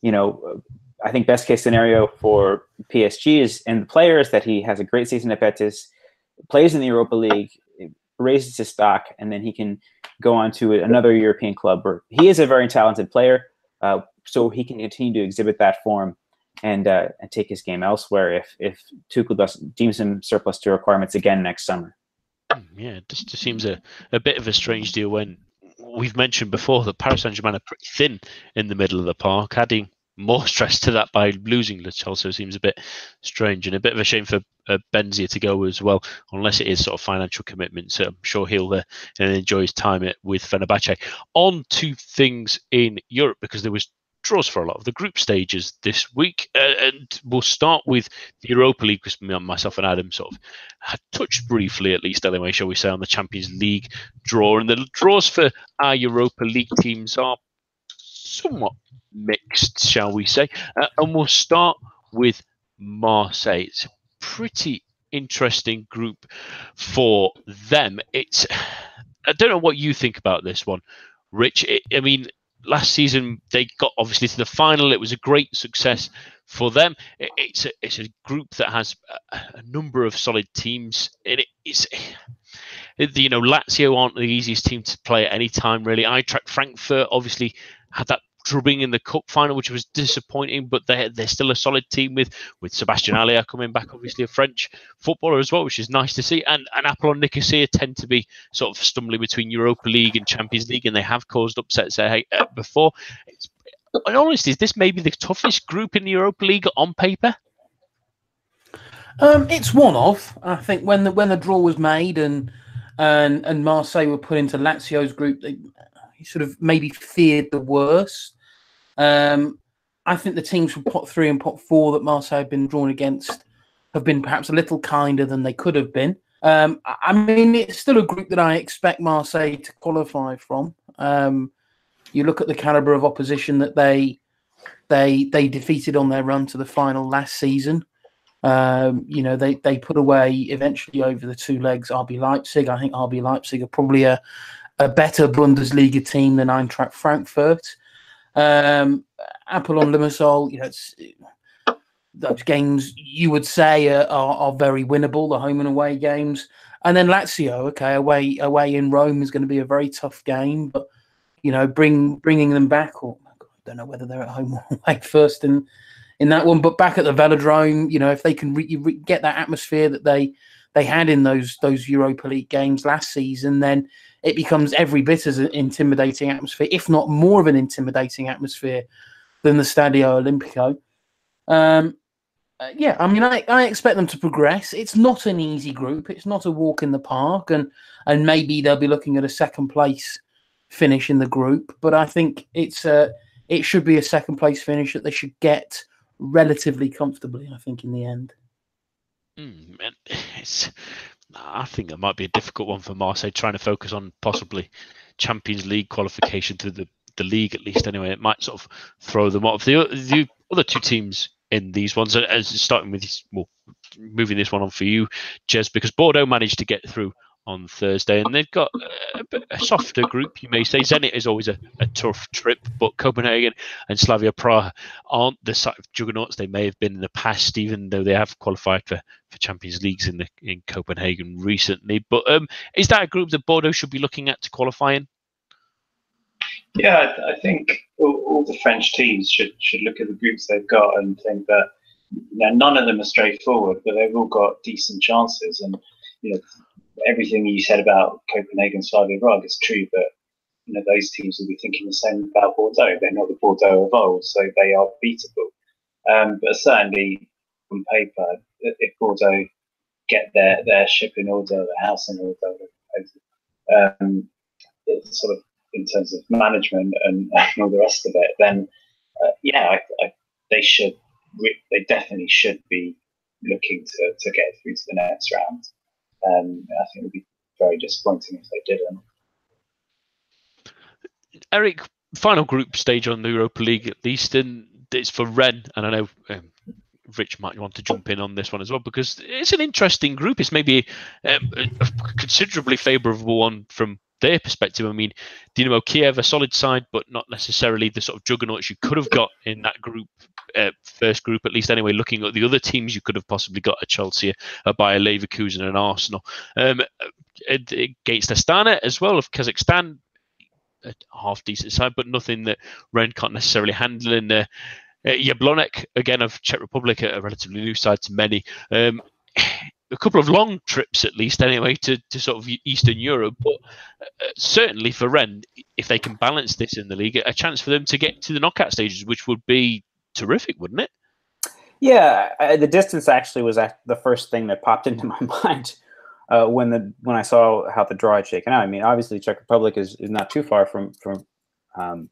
You know, I think best case scenario for PSG is and the players that he has a great season at Betis plays in the Europa League, raises his stock, and then he can go on to another European club. Where he is a very talented player, uh, so he can continue to exhibit that form and uh, and take his game elsewhere if if Tuchel does, deems him surplus to requirements again next summer. Hmm, yeah, it just, just seems a, a bit of a strange deal when we've mentioned before that Paris Saint Germain are pretty thin in the middle of the park, adding more stress to that by losing Lo Celso seems a bit strange and a bit of a shame for uh, Benzia to go as well, unless it is sort of financial commitment. So I'm sure he'll uh, enjoy his time with Fenerbahce. On to things in Europe because there was draws for a lot of the group stages this week. Uh, and we'll start with the Europa League, because myself and Adam sort of had touched briefly, at least anyway, shall we say, on the Champions League draw. And the draws for our Europa League teams are somewhat mixed, shall we say. Uh, and we'll start with Marseille. It's a pretty interesting group for them. It's I don't know what you think about this one, Rich. It, I mean, last season they got obviously to the final. It was a great success for them. It, it's a it's a group that has a, a number of solid teams. It, it's it, you know Lazio aren't the easiest team to play at any time really. Eintracht Frankfurt obviously had that drubbing in the cup final, which was disappointing. But they they're still a solid team with with Sebastian Haller coming back, obviously a French footballer as well, which is nice to see. And and Apollon Nicosia tend to be sort of stumbling between Europa League and Champions League, and they have caused upsets there uh, before. It's, in honesty, is this maybe the toughest group in the Europa League on paper? Um, it's one of. I think when the when the draw was made and and and Marseille were put into Lazio's group, they, he sort of maybe feared the worst. Um, I think the teams from pot three and pot four that Marseille have been drawn against have been perhaps a little kinder than they could have been. Um, I mean, it's still a group that I expect Marseille to qualify from. Um, you look at the caliber of opposition that they they they defeated on their run to the final last season. Um, you know, they they put away eventually over the two legs RB Leipzig. I think RB Leipzig are probably a a better Bundesliga team than Eintracht Frankfurt. Um, Apollon Limassol, you know, those games you would say are, are, are, very winnable, the home and away games. And then Lazio, okay, away away in Rome is going to be a very tough game, but you know, bring bringing them back, or I don't know whether they're at home or away first in in that one, but back at the Velodrome, you know, if they can re- re- get that atmosphere that they they had in those those Europa League games last season, then it becomes every bit as an intimidating atmosphere, if not more of an intimidating atmosphere than the Stadio Olimpico. Um, uh, yeah, I mean, I, I expect them to progress. It's not an easy group. It's not a walk in the park, and and maybe they'll be looking at a second place finish in the group. But I think it's a it should be a second place finish that they should get relatively comfortably. I think in the end. Mm, it's I think that might be a difficult one for Marseille, trying to focus on possibly Champions League qualification to the, the league at least. Anyway, it might sort of throw them off. The, the other two teams in these ones, as starting with well, moving this one on for you, Jez, because Bordeaux managed to get through on Thursday, and they've got a, a, softer group, you may say. Zenit is always a, a, tough trip, but Copenhagen and Slavia Prague aren't the sort of juggernauts they may have been in the past, even though they have qualified for, for Champions Leagues in the in Copenhagen recently. But um, is that a group that Bordeaux should be looking at to qualify in? Yeah, I think all, all the French teams should should look at the groups they've got and think that you know, none of them are straightforward, but they've all got decent chances and you know everything you said about Copenhagen, Slavia Prague is true, but you know those teams will be thinking the same about Bordeaux. They're not the Bordeaux of old, so they are beatable. Um, but certainly, on paper, if Bordeaux get their their ship in order, their house in order, um, sort of in terms of management and, and all the rest of it, then uh, yeah, I, I, they should. They definitely should be looking to, to get through to the next round. Um, I think it would be very disappointing if they didn't. Eric, final group stage on the Europa League at least, and it's for Rennes, and I know um, Rich might want to jump in on this one as well because it's an interesting group. It's maybe um, a considerably favourable one from their perspective. I mean, Dynamo Kiev, a solid side, but not necessarily the sort of juggernauts you could have got in that group, uh, first group at least. Anyway, looking at the other teams you could have possibly got a Chelsea, a Bayer Leverkusen, and Arsenal um, against Astana as well of Kazakhstan. A half decent side, but nothing that Rennes can't necessarily handle. In uh, uh, Jablonec, again of Czech Republic, a relatively new side to many. Um, a couple of long trips at least anyway to, to sort of Eastern Europe. But uh, certainly for Rennes, if they can balance this in the league, a chance for them to get to the knockout stages, which would be terrific, wouldn't it? Yeah, I, the distance actually was the first thing that popped into my mind uh, when the when I saw how the draw had shaken out. I mean, obviously, Czech Republic is, is not too far from from um,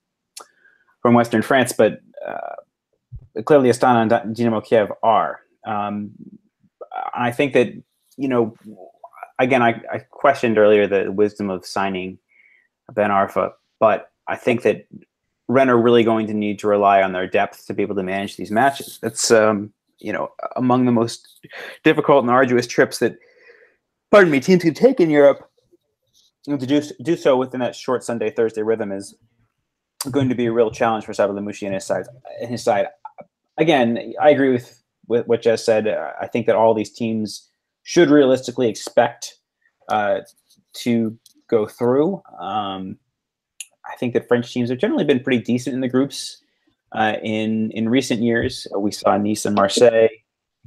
from Western France, but uh, clearly Astana and Dynamo Kiev are. Um, I think that you know, again, I, I questioned earlier the wisdom of signing Ben Arfa, but I think that Rennes are really going to need to rely on their depth to be able to manage these matches. That's um, you know among the most difficult and arduous trips that, pardon me, teams can take in Europe. And to do do so within that short Sunday Thursday rhythm is going to be a real challenge for Sabri Lamouchi and his side. His side. Again, I agree with, what Jez said. I think that all these teams should realistically expect uh, to go through. Um, I think that French teams have generally been pretty decent in the groups uh, in in recent years. Uh, we saw Nice and Marseille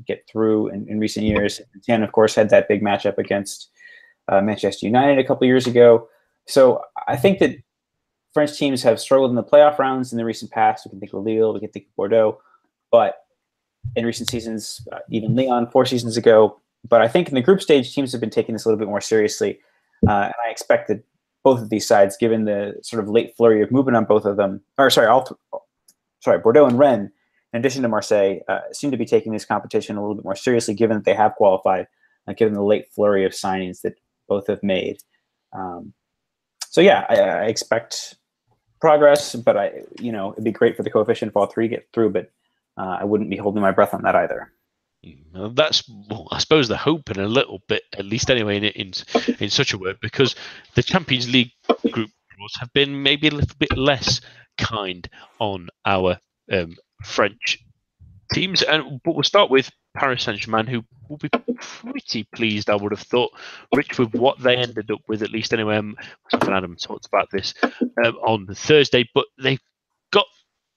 get through in, in recent years. And of course, had that big matchup against uh, Manchester United a couple years ago. So I think that French teams have struggled in the playoff rounds in the recent past. We can think of Lille, we can think of Bordeaux, but in recent seasons, uh, even Lyon four seasons ago. But I think in the group stage, teams have been taking this a little bit more seriously, uh, and I expect that both of these sides, given the sort of late flurry of movement on both of them, or sorry, all th- sorry, Bordeaux and Rennes, in addition to Marseille, uh, seem to be taking this competition a little bit more seriously, given that they have qualified, uh, given the late flurry of signings that both have made. Um, so yeah, I, I, expect progress, but I, you know, it'd be great for the coefficient if all three get through, but uh, I wouldn't be holding my breath on that either. That's, I suppose, the hope in a little bit, at least anyway, in in, in such a word, because the Champions League group draws have been maybe a little bit less kind on our um, French teams. And but we'll start with Paris Saint Germain, who will be pretty pleased, I would have thought, Rich, with what they ended up with, at least anyway. Um, Adam talked about this um, on Thursday, but they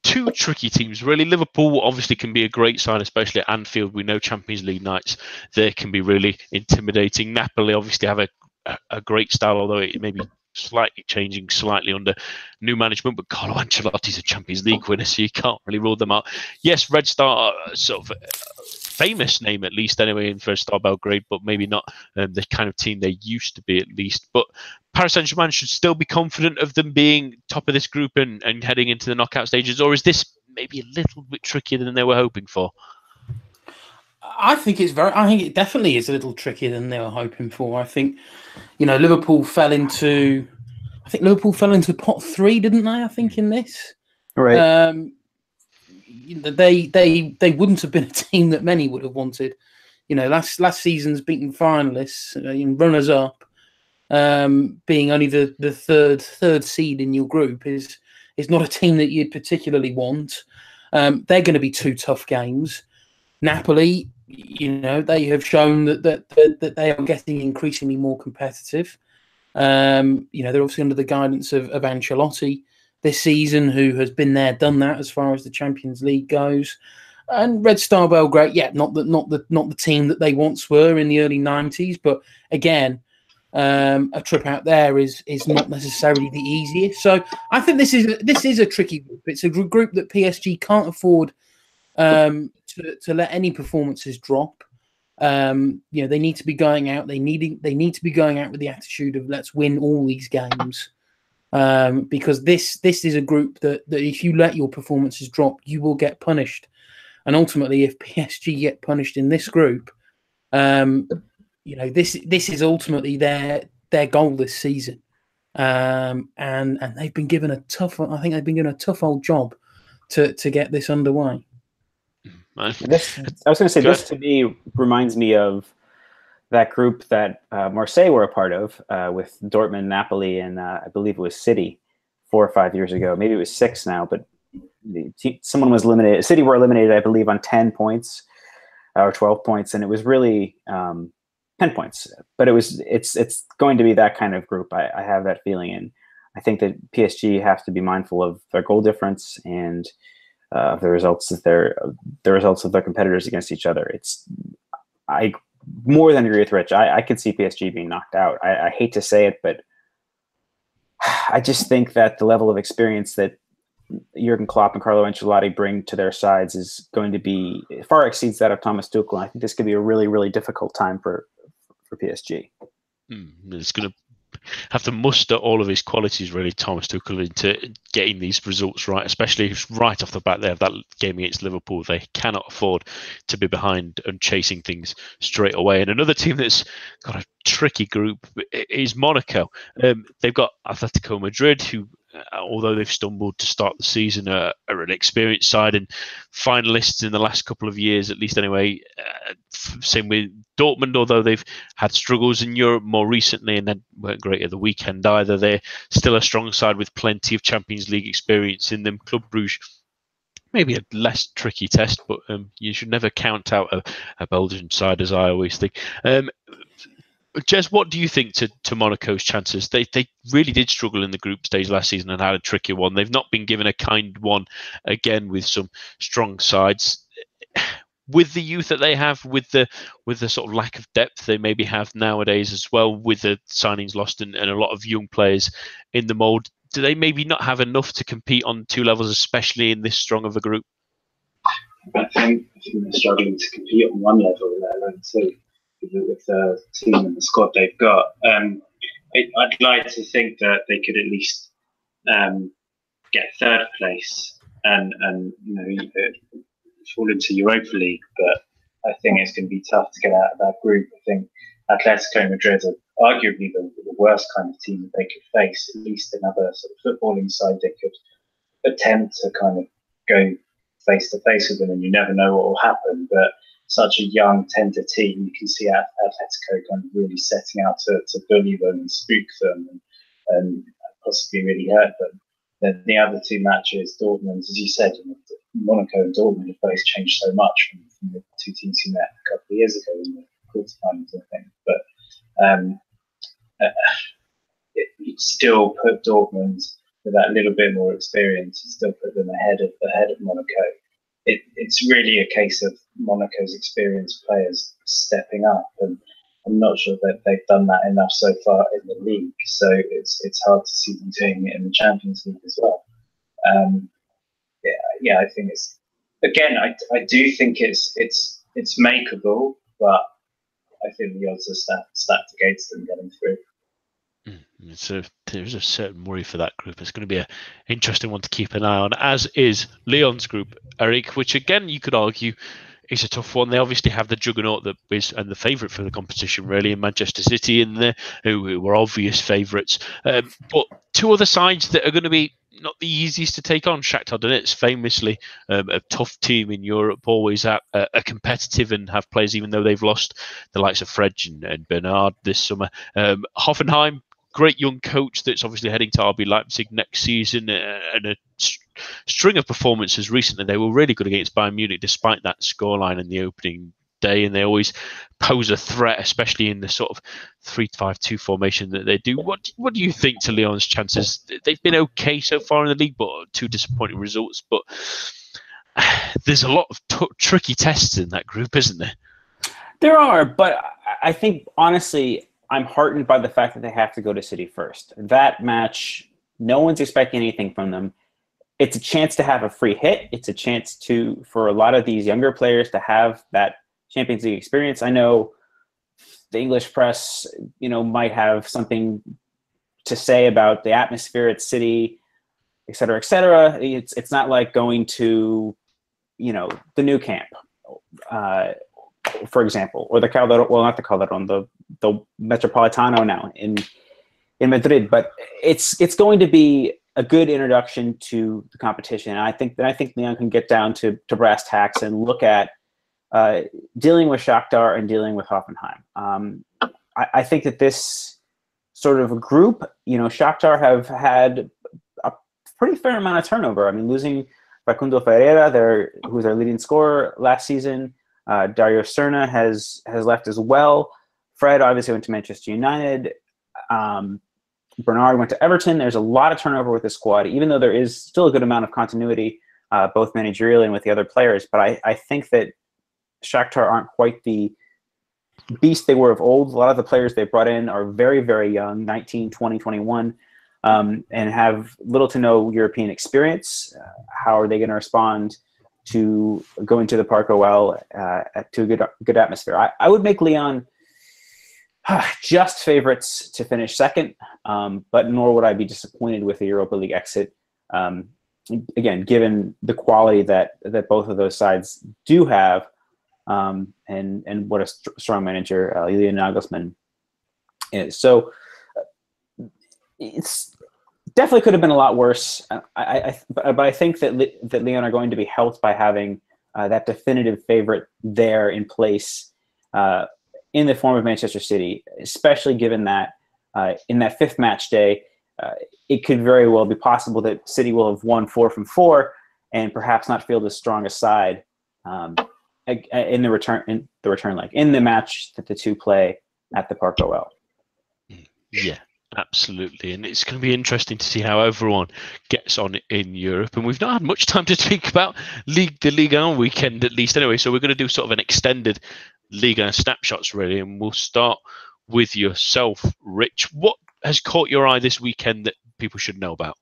two tricky teams, really. Liverpool obviously can be a great side, especially at Anfield. We know Champions League nights there can be really intimidating. Napoli obviously have a, a, a great style, although it may be slightly changing slightly under new management. But Carlo Ancelotti's a Champions League winner, so you can't really rule them out. Yes, Red Star, uh, sort of uh, famous name at least anyway in First Star Belgrade, but maybe not um, the kind of team they used to be at least. But Paris Saint Germain should still be confident of them being top of this group and, and heading into the knockout stages, or is this maybe a little bit trickier than they were hoping for? I think it's very. I think it definitely is a little trickier than they were hoping for. I think, you know, Liverpool fell into. I think Liverpool fell into pot three, didn't they? I think in this. Right. Um, they they they wouldn't have been a team that many would have wanted. You know, last last season's beaten finalists uh, runners up, um, being only the, the third third seed in your group is is not a team that you'd particularly want. Um, they're going to be two tough games. Napoli, you know, they have shown that that that, that they are getting increasingly more competitive. Um, you know, they're obviously under the guidance of, of Ancelotti this season, who has been there, done that as far as the Champions League goes. And Red Star Belgrade, yeah, not the not the not the team that they once were in the early '90s, but again, um, a trip out there is is not necessarily the easiest. So I think this is this is a tricky group. It's a group that PSG can't afford um, to to let any performances drop. Um, you know they need to be going out. They need they need to be going out with the attitude of let's win all these games um, because this this is a group that, that if you let your performances drop, you will get punished. And ultimately, if PSG get punished in this group, um, you know this this is ultimately their their goal this season. Um, and and they've been given a tough. I think they've been given a tough old job to to get this underway. This, I was going to say this to me reminds me of that group that uh, Marseille were a part of uh, with Dortmund, Napoli, and uh, I believe it was City four or five years ago. Maybe it was six now, but someone was eliminated. City were eliminated, I believe, on 10 points or 12 points. And it was really um, 10 points, but it was, it's, it's going to be that kind of group. I, I have that feeling. And I think that PSG have to be mindful of their goal difference and uh, the results of their, the results of their competitors against each other. It's, I more than agree with Rich. I, I could see PSG being knocked out. I, I hate to say it, but I just think that the level of experience that Jurgen Klopp and Carlo Ancelotti bring to their sides is going to be far exceeds that of Thomas Tuchel. I think this could be a really, really difficult time for for PSG. Mm, it's going to have to muster all of his qualities, really, Thomas Tuchel, into getting these results right, especially right off the bat there of that game against Liverpool. They cannot afford to be behind and chasing things straight away. And another team that's got a tricky group is Monaco. Um, they've got Atletico Madrid, who although they've stumbled to start the season, uh, are an experienced side and finalists in the last couple of years, at least anyway. Uh, same with Dortmund, although they've had struggles in Europe more recently and then weren't great at the weekend either. They're still a strong side with plenty of Champions League experience in them. Club Bruges maybe a less tricky test, but um, you should never count out a, a Belgian side, as I always think. Um, Jez, what do you think to, to Monaco's chances? They they really did struggle in the group stage last season and had a tricky one. They've not been given a kind one again with some strong sides. With the youth that they have, with the with the sort of lack of depth they maybe have nowadays as well, with the signings lost and, and a lot of young players in the mould, do they maybe not have enough to compete on two levels, especially in this strong of a group? I think, I think they're struggling to compete on one level, let alone two with the team and the squad they've got. Um, I, would like to think that they could at least um, get third place and and you know fall into Europa League, but I think it's going to be tough to get out of that group. I think Atletico Madrid are arguably the, the worst kind of team that they could face. At least another sort of footballing side they could attempt to kind of go face to face with them, and you never know what will happen. But such a young, tender team, you can see Atletico kind of really setting out to, to bully them and spook them and, and possibly really hurt them. Then the other two matches, Dortmund, as you said, Monaco and Dortmund have both changed so much from, from the two teams you met a couple of years ago in the quarterfinals, I think. But um, uh, it, you'd still put Dortmund with that little bit more experience, and still put them ahead of ahead of Monaco it, it's really a case of Monaco's experienced players stepping up, and I'm not sure that they've done that enough so far in the league. So it's it's hard to see them doing it in the Champions League as well. Um, yeah, yeah, I think it's again, I, I do think it's it's it's makeable, but I think the odds are stacked, stacked against them getting through. So there's a certain worry for that group. It's going to be an interesting one to keep an eye on, as is Lyon's group, Eric, which again you could argue is a tough one. They obviously have the juggernaut that is and the favourite for the competition, really, in Manchester City in there, who, who were obvious favourites. Um, but two other sides that are going to be not the easiest to take on. Shakhtar Donetsk, famously um, a tough team in Europe, always at, a competitive and have players, even though they've lost the likes of Fred and, and Bernard this summer. Um, Hoffenheim, great young coach that's obviously heading to RB Leipzig next season, uh, and a string of performances recently. They were really good against Bayern Munich, despite that scoreline in the opening day, and they always pose a threat, especially in the sort of three-five-two formation that they do. What what do you think to Lyon's chances? They've been okay so far in the league, but two disappointing results. But there's a lot of t- tricky tests in that group, isn't there? There are, but I think honestly, I'm heartened by the fact that they have to go to City first. That match, no one's expecting anything from them. It's a chance to have a free hit. It's a chance to for a lot of these younger players to have that Champions League experience. I know the English press, you know, might have something to say about the atmosphere at City, et cetera, et cetera. It's it's not like going to, you know, the Nou Camp. Uh, for example, or the Calderon, well, not the Calderon, the the Metropolitano now in in Madrid. But it's it's going to be a good introduction to the competition. And I think that I think Lyon can get down to to brass tacks and look at uh, dealing with Shakhtar and dealing with Hoffenheim. Um, I, I, think that this sort of group, you know, Shakhtar have had a pretty fair amount of turnover. I mean, losing Facundo Ferreyra, their who was their leading scorer last season. Uh, Darijo Srna has has left as well. Fred obviously went to Manchester United. Um, Bernard went to Everton. There's a lot of turnover with the squad, even though there is still a good amount of continuity, uh, both managerially and with the other players. But I, I think that Shakhtar aren't quite the beast they were of old. A lot of the players they brought in are very, very young 19, 20, 21. um, and have little to no European experience. Uh, how are they going to respond to go into the Parc OL uh, to a good good atmosphere? I, I would make Lyon just favorites to finish second, um, but nor would I be disappointed with the Europa League exit. Um, again, given the quality that that both of those sides do have, um, and and what a st- strong manager uh, Julian Nagelsmann is. So uh, it's definitely could have been a lot worse. I, I, but I think that that Lyon are going to be helped by having uh, that definitive favorite there in place uh, in the form of Manchester City, especially given that uh, in that fifth match day, uh, it could very well be possible that City will have won four from four and perhaps not feel the strongest side um, in the return in the return leg in the match that the two play at the Parc OL. Yeah, absolutely, and it's going to be interesting to see how everyone gets on in Europe. And we've not had much time to speak about League the Ligue 1 weekend, at least anyway. So we're going to do sort of an extended Ligue 1 snapshots, really, and we'll start with yourself, Rich. What has caught your eye this weekend that people should know about?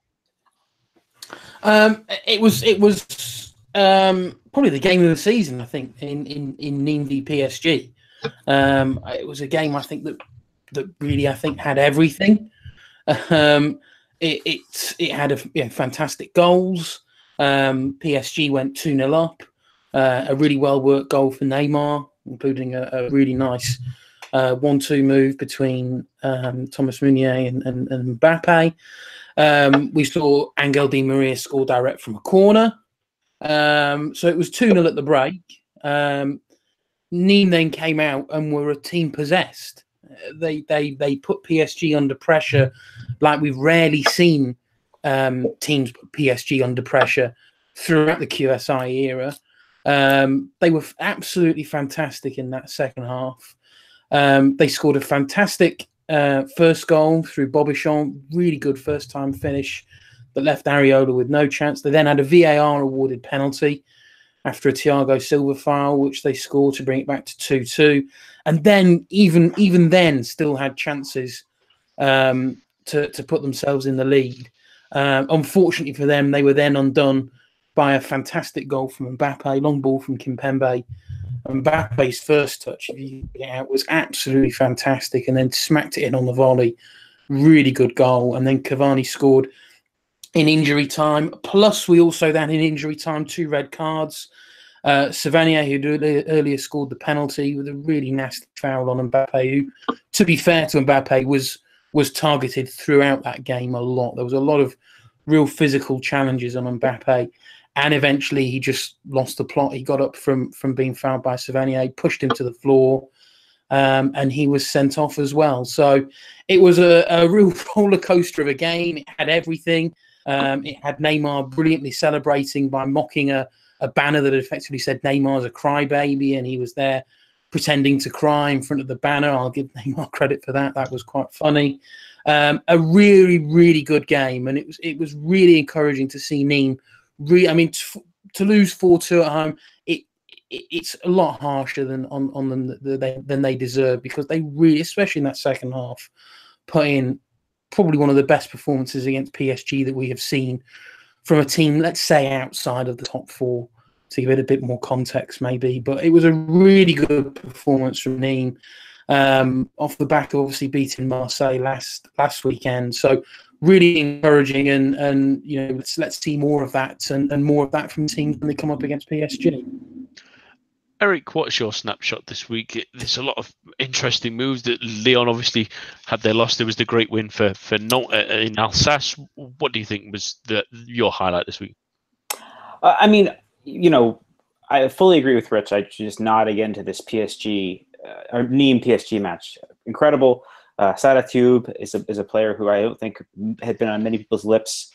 Um, it was it was um, probably the game of the season. I think in in in Nîmes PSG. Um, it was a game I think that that really I think had everything. Um, it, it it had a you know, fantastic goals. Um, PSG went two 0 up. Uh, a really well worked goal for Neymar, including a, a really nice uh, one-two move between um, Thomas Meunier and, and, and Mbappe. Um, we saw Angel Di Maria score direct from a corner. Um, so it was 2 0 at the break. Um, Nîmes then came out and were a team possessed. They they they put PSG under pressure like we've rarely seen um, teams put PSG under pressure throughout the QSI era. Um, they were absolutely fantastic in that second half. Um, they scored a fantastic uh, first goal through Bobichon, really good first time finish that left Areola with no chance. They then had a VAR awarded penalty after a Thiago Silva foul, which they scored to bring it back to 2 2. And then, even even then, still had chances um, to, to put themselves in the lead. Um, unfortunately for them, they were then undone by a fantastic goal from Mbappe, long ball from Kimpembe, Mbappe's first touch, if you get it out, was absolutely fantastic, and then smacked it in on the volley. Really good goal, and then Cavani scored in injury time. Plus, we also then in injury time two red cards. Uh, Savanier, who earlier scored the penalty with a really nasty foul on Mbappe, who, to be fair to Mbappe, was was targeted throughout that game a lot. There was a lot of real physical challenges on Mbappe and eventually he just lost the plot. He got up from from being fouled by Savanier, pushed him to the floor, um, and he was sent off as well. So it was a, a real roller coaster of a game. It had everything. Um, it had Neymar brilliantly celebrating by mocking a, a banner that effectively said Neymar's a crybaby, and he was there pretending to cry in front of the banner. I'll give Neymar credit for that. That was quite funny. Um, a really, really good game, and it was it was really encouraging to see Nîmes re- I mean, to, to lose four two at home, it, it, it's a lot harsher than on on them than they than they deserve because they really, especially in that second half, put in probably one of the best performances against PSG that we have seen from a team, let's say outside of the top four. To give it a bit more context, maybe, but it was a really good performance from Nîmes um, off the back of obviously beating Marseille last last weekend. So really encouraging and and you know let's let's see more of that and, and more of that from teams when they come up against PSG. Eric, what's your snapshot this week? There's a lot of interesting moves. That Lyon obviously had their loss. There was the great win for for Nantes uh, in Alsace. What do you think was the your highlight this week? Uh, I mean, you know, I fully agree with Rich. I just nod again to this PSG uh, or Nîmes PSG match. Incredible. Uh, Sada Thioub is a, is a player who I don't think had been on many people's lips,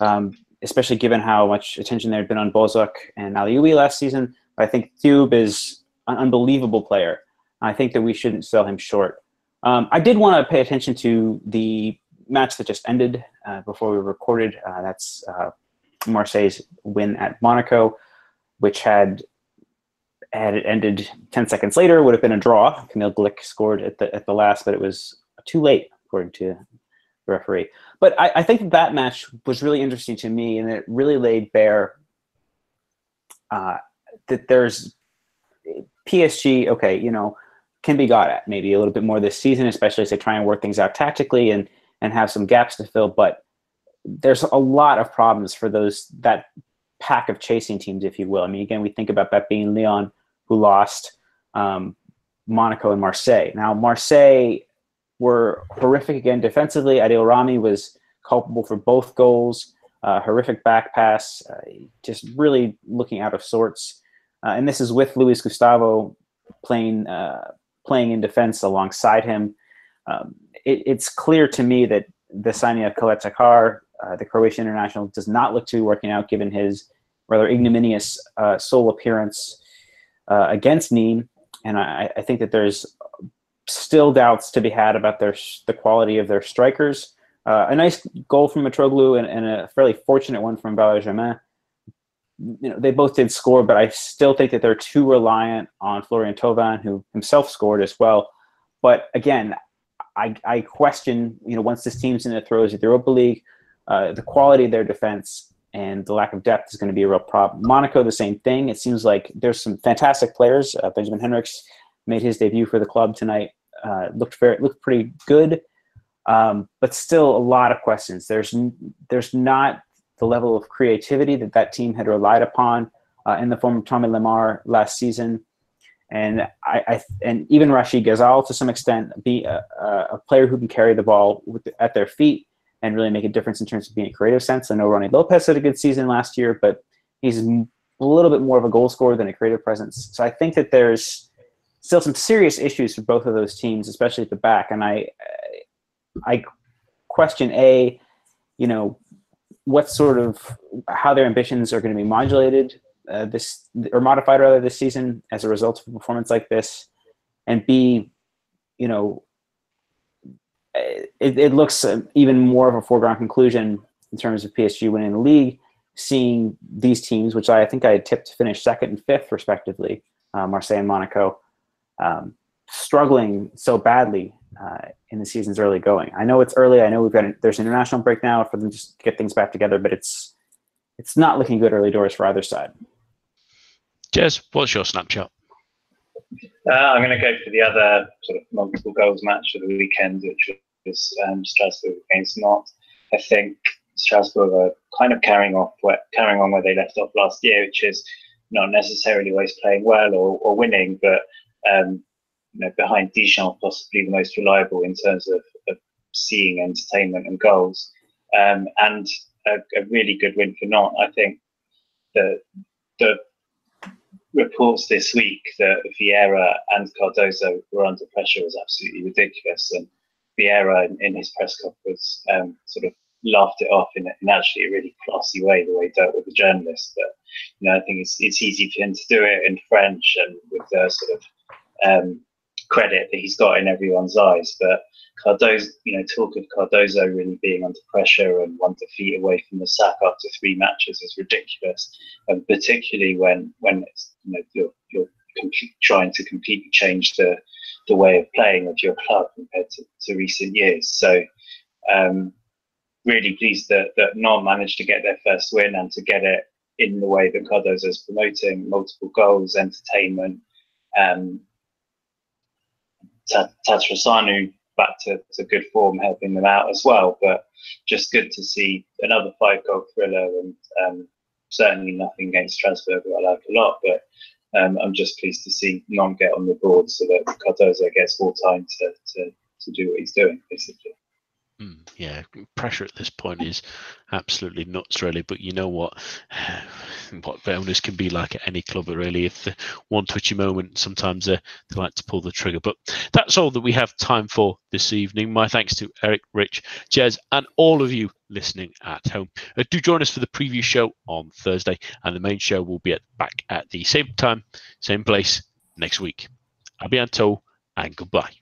um, especially given how much attention there had been on Bozok and Alioui last season. I think Thioub is an unbelievable player. I think that we shouldn't sell him short. Um, I did want to pay attention to the match that just ended uh, before we recorded. Uh, that's uh, Marseille's win at Monaco, which had had it ended 10 seconds later would have been a draw. Kamil Glik scored at the at the last, but it was too late, according to the referee. But I, I think that, that match was really interesting to me, and it really laid bare uh, that there's PSG. Okay, you know, can be got at maybe a little bit more this season, especially as they try and work things out tactically and and have some gaps to fill. But there's a lot of problems for those that pack of chasing teams, if you will. I mean, again, we think about that being Lyon, who lost um, Monaco and Marseille. Now, Marseille were horrific again defensively. Adil Rami was culpable for both goals. Uh, horrific back pass, uh, just really looking out of sorts. Uh, and this is with Luis Gustavo playing uh, playing in defense alongside him. Um, it, it's clear to me that the signing of Caleta uh, the Croatian international, does not look to be working out given his rather ignominious uh, sole appearance against Nîmes. And I, I think that there's still doubts to be had about their the quality of their strikers. Uh, a nice goal from Mitroglou and, and, a fairly fortunate one from Valère You know, they both did score, but I still think that they're too reliant on Florian Thauvin, who himself scored as well. But again, I, I question, you know, once this team's in the throes of the Europa League, uh, the quality of their defense and the lack of depth is going to be a real problem. Monaco, the same thing. It seems like there's some fantastic players. Uh, Benjamin Henrichs made his debut for the club tonight. Uh, looked very looked pretty good, um, but still a lot of questions. There's there's not the level of creativity that that team had relied upon uh, in the form of Tommy Lemar last season, and I, I and even Rachid Ghezzal to some extent be a, a player who can carry the ball with, at their feet and really make a difference in terms of being a creative sense. I know Rony Lopes had a good season last year, but he's a little bit more of a goal scorer than a creative presence. So I think that there's still some serious issues for both of those teams, especially at the back. And I, I question a, you know, what sort of how their ambitions are going to be modulated uh, this or modified rather this season as a result of a performance like this, and b, you know, it, it looks even more of a foregone conclusion in terms of PSG winning the league, seeing these teams, which I think I had tipped to finish second and fifth respectively, uh, Marseille and Monaco, um, struggling so badly uh, in the season's early going. I know it's early. I know we've got a, there's an international break now for them to just get things back together, but it's it's not looking good early doors for either side. Jez, what's your snapshot? Uh, I'm going to go for the other sort of multiple goals match of the weekend, which was um, Strasbourg against Nantes. I think Strasbourg are kind of carrying off where, carrying on where they left off last year, which is not necessarily always playing well or, or winning, but um, you know, behind Dijon, possibly the most reliable in terms of, of seeing entertainment and goals, um, and a, a, really good win for Nantes. I think the the reports this week that Vieira and Cardoso were under pressure was absolutely ridiculous, and Vieira in, in his press conference um, sort of laughed it off in, in, actually a really classy way, the way he dealt with the journalist. But you know, I think it's it's easy for him to do it in French and with the sort of um, credit that he's got in everyone's eyes. But Cardoso, you know, talk of Cardoso really being under pressure and one defeat away from the sack after three matches is ridiculous, and particularly when when it's, you know you're you're trying to completely change the the way of playing of your club compared to, to recent years. So. Um, really pleased that that Nantes managed to get their first win and to get it in the way that Cardoso is promoting multiple goals, entertainment, um, Tatarusanu back to, to good form, helping them out as well. But just good to see another five goal thriller and um, certainly nothing against Strasbourg, who I like a lot. But um, I'm just pleased to see Nantes get on the board so that Cardoso gets more time to, to, to do what he's doing, basically. Mm, yeah, pressure at this point is absolutely nuts, really. But you know what? What owners can be like at any club, really. If the one twitchy moment, sometimes uh, they like to pull the trigger. But that's all that we have time for this evening. My thanks to Eric, Rich, Jez, and all of you listening at home. Uh, do join us for the preview show on Thursday, and the main show will be at, back at the same time, same place next week. A bientôt, and goodbye.